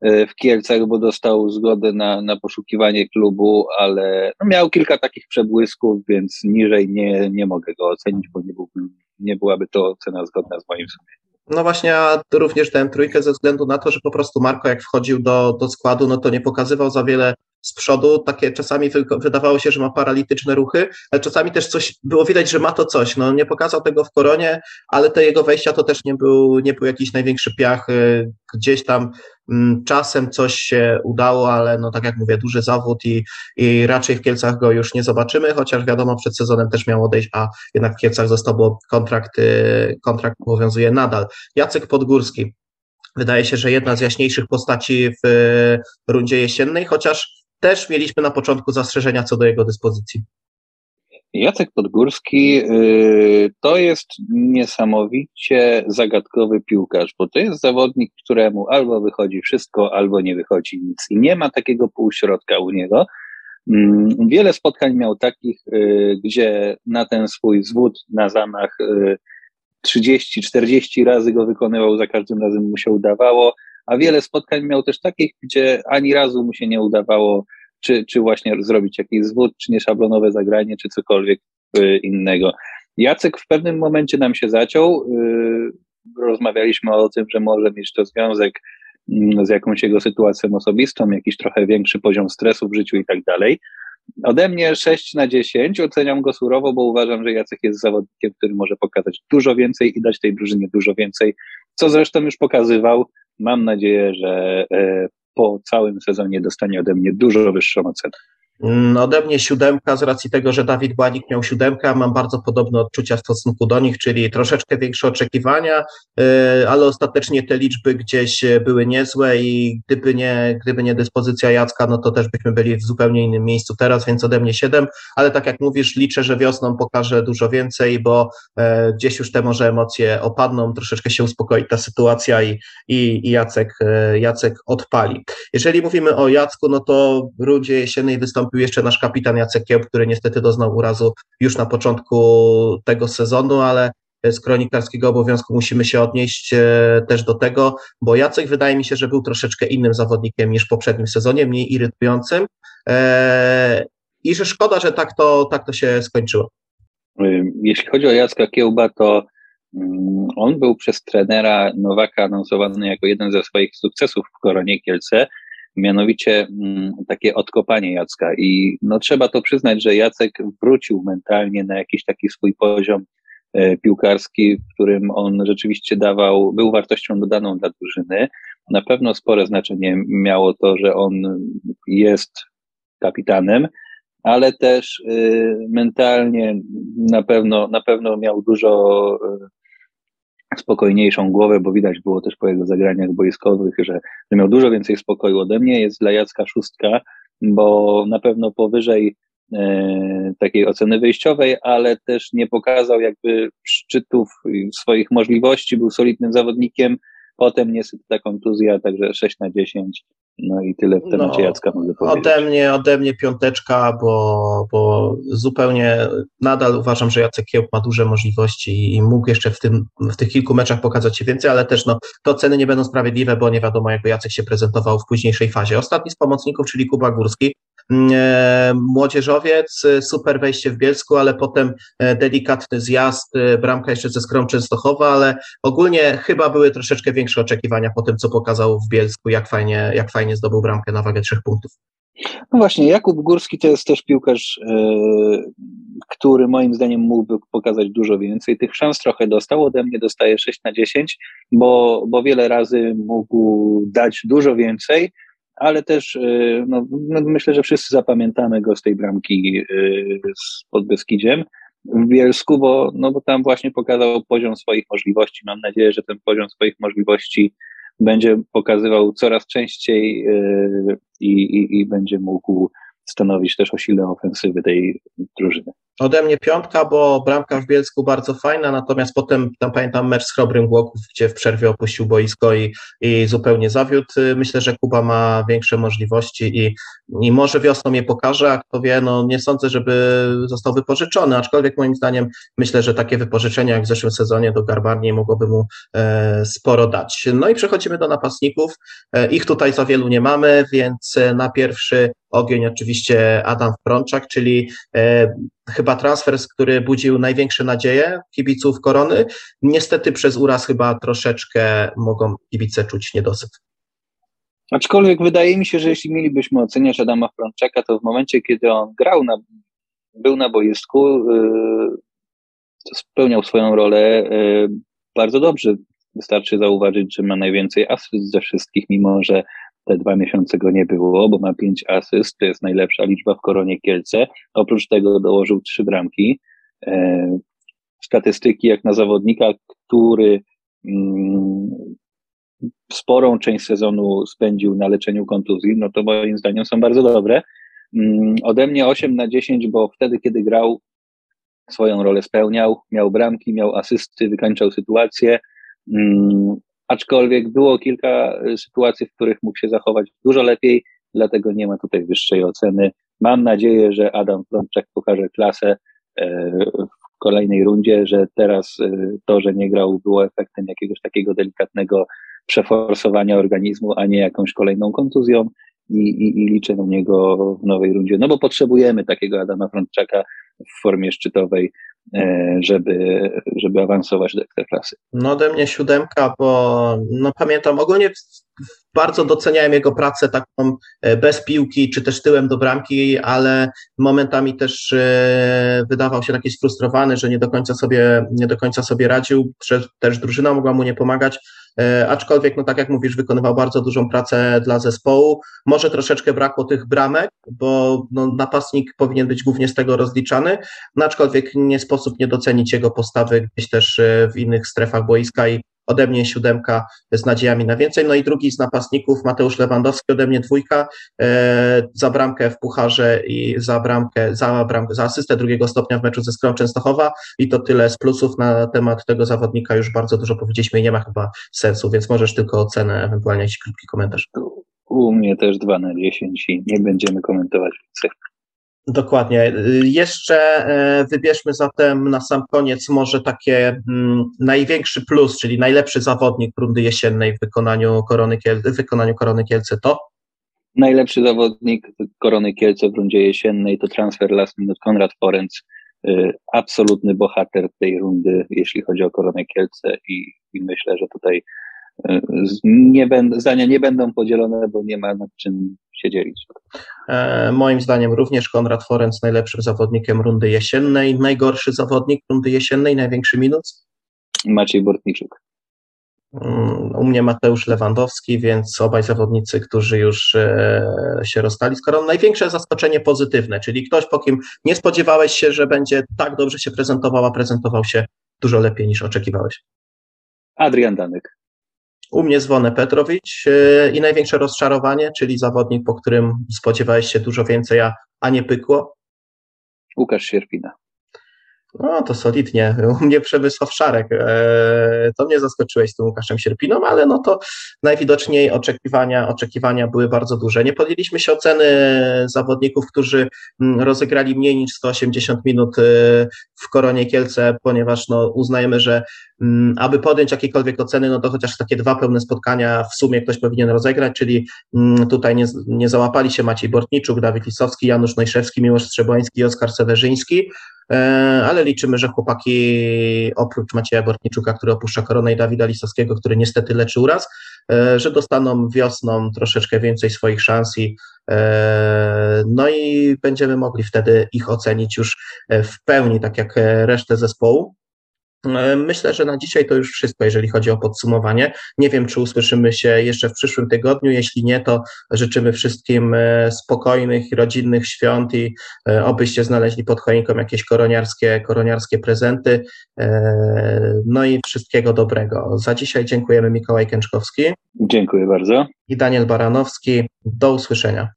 e, w Kielcach, bo dostał zgodę na, na poszukiwanie klubu, ale no miał kilka takich przebłysków, więc niżej nie, nie mogę go ocenić, bo nie, byłby, nie byłaby to ocena zgodna z moim sumieniem. No właśnie, ja również dałem trójkę ze względu na to, że po prostu Marko jak wchodził do, do składu, no to nie pokazywał za wiele z przodu, takie czasami wydawało się, że ma paralityczne ruchy, ale czasami też coś, było widać, że ma to coś, no nie pokazał tego w koronie, ale te jego wejścia to też nie był, nie był jakiś największy piach, y, gdzieś tam czasem coś się udało, ale no tak jak mówię, duży zawód i, i raczej w Kielcach go już nie zobaczymy, chociaż wiadomo, przed sezonem też miał odejść, a jednak w Kielcach został, bo kontrakt, y, kontrakt obowiązuje nadal. Jacek Podgórski. Wydaje się, że jedna z jaśniejszych postaci w rundzie jesiennej, chociaż też mieliśmy na początku zastrzeżenia co do jego dyspozycji. Jacek Podgórski yy, to jest niesamowicie zagadkowy piłkarz, bo to jest zawodnik, któremu albo wychodzi wszystko, albo nie wychodzi nic. I nie ma takiego półśrodka u niego. Mm, wiele spotkań miał takich, yy, gdzie na ten swój zwód na zamach 30-40 yy, razy go wykonywał, za każdym razem mu się udawało, a wiele spotkań miał też takich, gdzie ani razu mu się nie udawało czy, czy właśnie zrobić jakiś zwód, czy nieszablonowe zagranie, czy cokolwiek y, innego. Jacek w pewnym momencie nam się zaciął. Y, rozmawialiśmy o tym, że może mieć to związek mm, z jakąś jego sytuacją osobistą, jakiś trochę większy poziom stresu w życiu i tak dalej. Ode mnie 6 na 10, oceniam go surowo, bo uważam, że Jacek jest zawodnikiem, który może pokazać dużo więcej i dać tej drużynie dużo więcej, co zresztą już pokazywał. Mam nadzieję, że e, po całym sezonie dostanie ode mnie dużo wyższą ocenę. Mm, ode mnie siódemka z racji tego, że Dawid Błanik miał siódemkę, mam bardzo podobne odczucia w stosunku do nich, czyli troszeczkę większe oczekiwania, y, ale ostatecznie te liczby gdzieś były niezłe i gdyby nie, gdyby nie dyspozycja Jacka, no to też byśmy byli w zupełnie innym miejscu teraz, więc ode mnie siedem, ale tak jak mówisz, liczę, że wiosną pokażę dużo więcej, bo e, gdzieś już te może emocje opadną, troszeczkę się uspokoi ta sytuacja i, i, i Jacek, e, Jacek odpali. Jeżeli mówimy o Jacku, no to w rundzie jesiennej wystąpił wystąpił jeszcze nasz kapitan Jacek Kiełb, który niestety doznał urazu już na początku tego sezonu, ale z kronikarskiego obowiązku musimy się odnieść e, też do tego, bo Jacek wydaje mi się, że był troszeczkę innym zawodnikiem niż w poprzednim sezonie, mniej irytującym e, i że szkoda, że tak to, tak to się skończyło. Jeśli chodzi o Jacka Kiełba, to mm, on był przez trenera Nowaka anonsowany jako jeden ze swoich sukcesów w Koronie Kielce mianowicie mm, takie odkopanie Jacka. I no, trzeba to przyznać, że Jacek wrócił mentalnie na jakiś taki swój poziom e, piłkarski, w którym on rzeczywiście dawał, był wartością dodaną dla drużyny. Na pewno spore znaczenie miało to, że on jest kapitanem, ale też y, mentalnie na pewno, na pewno miał dużo y, spokojniejszą głowę, bo widać było też po jego zagraniach boiskowych, że, że miał dużo więcej spokoju ode mnie. Jest dla Jacka szóstka, bo na pewno powyżej e, takiej oceny wyjściowej, ale też nie pokazał jakby szczytów swoich możliwości, był solidnym zawodnikiem, Potem niestety kontuzja, także 6 na 10. No i tyle w temacie no, Jacka mogę powiedzieć. Ode mnie, ode mnie piąteczka, bo, bo zupełnie nadal uważam, że Jacek Kiełb ma duże możliwości i mógł jeszcze w, tym, w tych kilku meczach pokazać się więcej, ale też no, te oceny nie będą sprawiedliwe, bo nie wiadomo, jakby Jacek się prezentował w późniejszej fazie. Ostatni z pomocników, czyli Kuba Górski, młodzieżowiec, e, super wejście w Bielsku, ale potem e, delikatny zjazd, bramka jeszcze ze Skrom Częstochowa, ale ogólnie chyba były troszeczkę większe oczekiwania po tym, co pokazał w Bielsku, jak fajnie, jak fajnie zdobył bramkę na wagę trzech punktów. No właśnie, Jakub Górski to jest też piłkarz, który moim zdaniem mógłby pokazać dużo więcej. Tych szans trochę dostał, ode mnie dostaje 6 na 10, bo, bo wiele razy mógł dać dużo więcej, ale też y, no, no, myślę, że wszyscy zapamiętamy go z tej bramki y, z Podbeskidziem w Bielsku, bo, no, bo tam właśnie pokazał poziom swoich możliwości. Mam nadzieję, że ten poziom swoich możliwości będzie pokazywał coraz częściej y, i, i, i będzie mógł stanowić też o sile ofensywy tej drużyny. Ode mnie piątka, bo bramka w Bielsku bardzo fajna, natomiast potem tam pamiętam mecz z Chrobrym Głoków, gdzie w przerwie opuścił boisko i, i zupełnie zawiódł. Myślę, że Kuba ma większe możliwości i, i może wiosną je pokaże, a kto wie, no nie sądzę, żeby został wypożyczony, aczkolwiek moim zdaniem myślę, że takie wypożyczenia jak w zeszłym sezonie do Garbarni mogłoby mu e, sporo dać. No i przechodzimy do napastników. E, ich tutaj za wielu nie mamy, więc e, na pierwszy ogień oczywiście Adam Frączak, czyli e, chyba transfer, który budził największe nadzieje kibiców Korony. Niestety przez uraz chyba troszeczkę mogą kibice czuć niedosyt. Aczkolwiek wydaje mi się, że jeśli mielibyśmy oceniać Adama Frączaka, to w momencie, kiedy on grał, na, był na boisku, yy, to spełniał swoją rolę yy, bardzo dobrze. Wystarczy zauważyć, że ma najwięcej asyst ze wszystkich, mimo że te dwa miesiące go nie było, bo ma pięć asyst, to jest najlepsza liczba w Koronie Kielce. Oprócz tego dołożył trzy bramki. E, statystyki jak na zawodnika, który mm, sporą część sezonu spędził na leczeniu kontuzji, no to moim zdaniem są bardzo dobre. Mm, ode mnie 8 na 10, bo wtedy, kiedy grał, swoją rolę spełniał, miał bramki, miał asysty, wykańczał sytuację. Aczkolwiek było kilka y, sytuacji, w których mógł się zachować dużo lepiej, dlatego nie ma tutaj wyższej oceny. Mam nadzieję, że Adam Frączek pokaże klasę e, w kolejnej rundzie, że teraz y, to, że nie grał, było efektem jakiegoś takiego delikatnego przeforsowania organizmu, a nie jakąś kolejną kontuzją i, i, i liczę na niego w nowej rundzie. No bo potrzebujemy takiego Adama Frączaka w formie szczytowej, żeby, żeby awansować do ekstraklasy. No ode mnie siódemka, bo no pamiętam ogólnie bardzo doceniałem jego pracę taką e, bez piłki, czy też tyłem do bramki, ale momentami też e, wydawał się taki sfrustrowany, że nie do końca sobie, nie do końca sobie radził, też drużyna mogła mu nie pomagać, E, aczkolwiek, no tak jak mówisz, wykonywał bardzo dużą pracę dla zespołu. Może troszeczkę brakło tych bramek, bo no, napastnik powinien być głównie z tego rozliczany, no aczkolwiek nie sposób nie docenić jego postawy gdzieś też e, w innych strefach boiska i ode mnie siódemka z nadziejami na więcej. No i drugi z napastników, Mateusz Lewandowski, ode mnie dwójka, e, za bramkę w Pucharze i za bramkę, za bramkę, za asystę drugiego stopnia w meczu ze Skrą Częstochowa i to tyle z plusów na temat tego zawodnika, już bardzo dużo powiedzieliśmy i nie ma chyba sensu, więc możesz tylko ocenę, ewentualnie jakiś krótki komentarz. U mnie też 2 na 10 i nie będziemy komentować więcej. Dokładnie. Jeszcze e, wybierzmy zatem na sam koniec może takie mm, największy plus, czyli najlepszy zawodnik rundy jesiennej w wykonaniu Korony, Kielce, w wykonaniu Korony Kielce to? Najlepszy zawodnik Korony Kielce w rundzie jesiennej to transfer last minute Konrad Forenc. Y, absolutny bohater tej rundy, jeśli chodzi o Koronę Kielce i, i myślę, że tutaj nie będą, zdania nie będą podzielone, bo nie ma nad czym się dzielić. E, moim zdaniem również Konrad Forenc najlepszym zawodnikiem rundy jesiennej. Najgorszy zawodnik rundy jesiennej, największy minus? Maciej Bortniczuk. Mm, u mnie Mateusz Lewandowski, więc obaj zawodnicy, którzy już e, się rozstali z koroną. Największe zaskoczenie pozytywne, czyli ktoś, po kim nie spodziewałeś się, że będzie tak dobrze się prezentował, a prezentował się dużo lepiej niż oczekiwałeś. Adrian Danek. U mnie Zwonę Petrowicz e, i największe rozczarowanie, czyli zawodnik, po którym spodziewałeś się dużo więcej, a, a nie pykło? Łukasz Sierpina. No to solidnie. U mnie Przemysław Szarek. E, to mnie zaskoczyłeś z tym Łukaszem Sierpiną, ale no to najwidoczniej oczekiwania, oczekiwania były bardzo duże. Nie podjęliśmy się oceny zawodników, którzy mm, rozegrali mniej niż 180 minut e, w Koronie Kielce, ponieważ no, uznajemy, że aby podjąć jakiekolwiek oceny, no to chociaż takie dwa pełne spotkania w sumie ktoś powinien rozegrać, czyli mm, tutaj nie, nie załapali się Maciej Bortniczuk, Dawid Lisowski, Janusz Najszewski, Miłosz Strzeboński i Oskar Sewerzyński. E, ale liczymy, że chłopaki oprócz Macieja Bortniczuka, który opuszcza koronę i Dawida Lisowskiego, który niestety leczy uraz, e, że dostaną wiosną troszeczkę więcej swoich szans i e, no i będziemy mogli wtedy ich ocenić już w pełni, tak jak resztę zespołu. E, myślę, że na dzisiaj to już wszystko, jeżeli chodzi o podsumowanie. Nie wiem, czy usłyszymy się jeszcze w przyszłym tygodniu. Jeśli nie, to życzymy wszystkim e, spokojnych rodzinnych świąt i e, obyście znaleźli pod choinką jakieś koroniarskie, koroniarskie prezenty. No i wszystkiego dobrego. Za dzisiaj dziękujemy Mikołaj Kęczkowski. Dziękuję bardzo. I Daniel Baranowski. Do usłyszenia.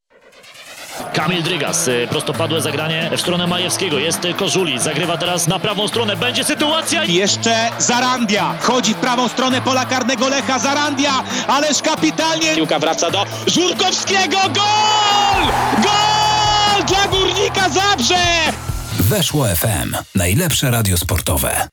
Kamil Drygas, y, prostopadłe zagranie w stronę Majewskiego, jest Kożuli, zagrywa teraz na prawą stronę, będzie sytuacja. Jeszcze Zarandia, chodzi w prawą stronę pola karnego Lecha, Zarandia, ależ kapitalnie. Piłka wraca do Żurkowskiego, gol! Gol dla Górnika Zabrze! Weszło FM, najlepsze radio sportowe.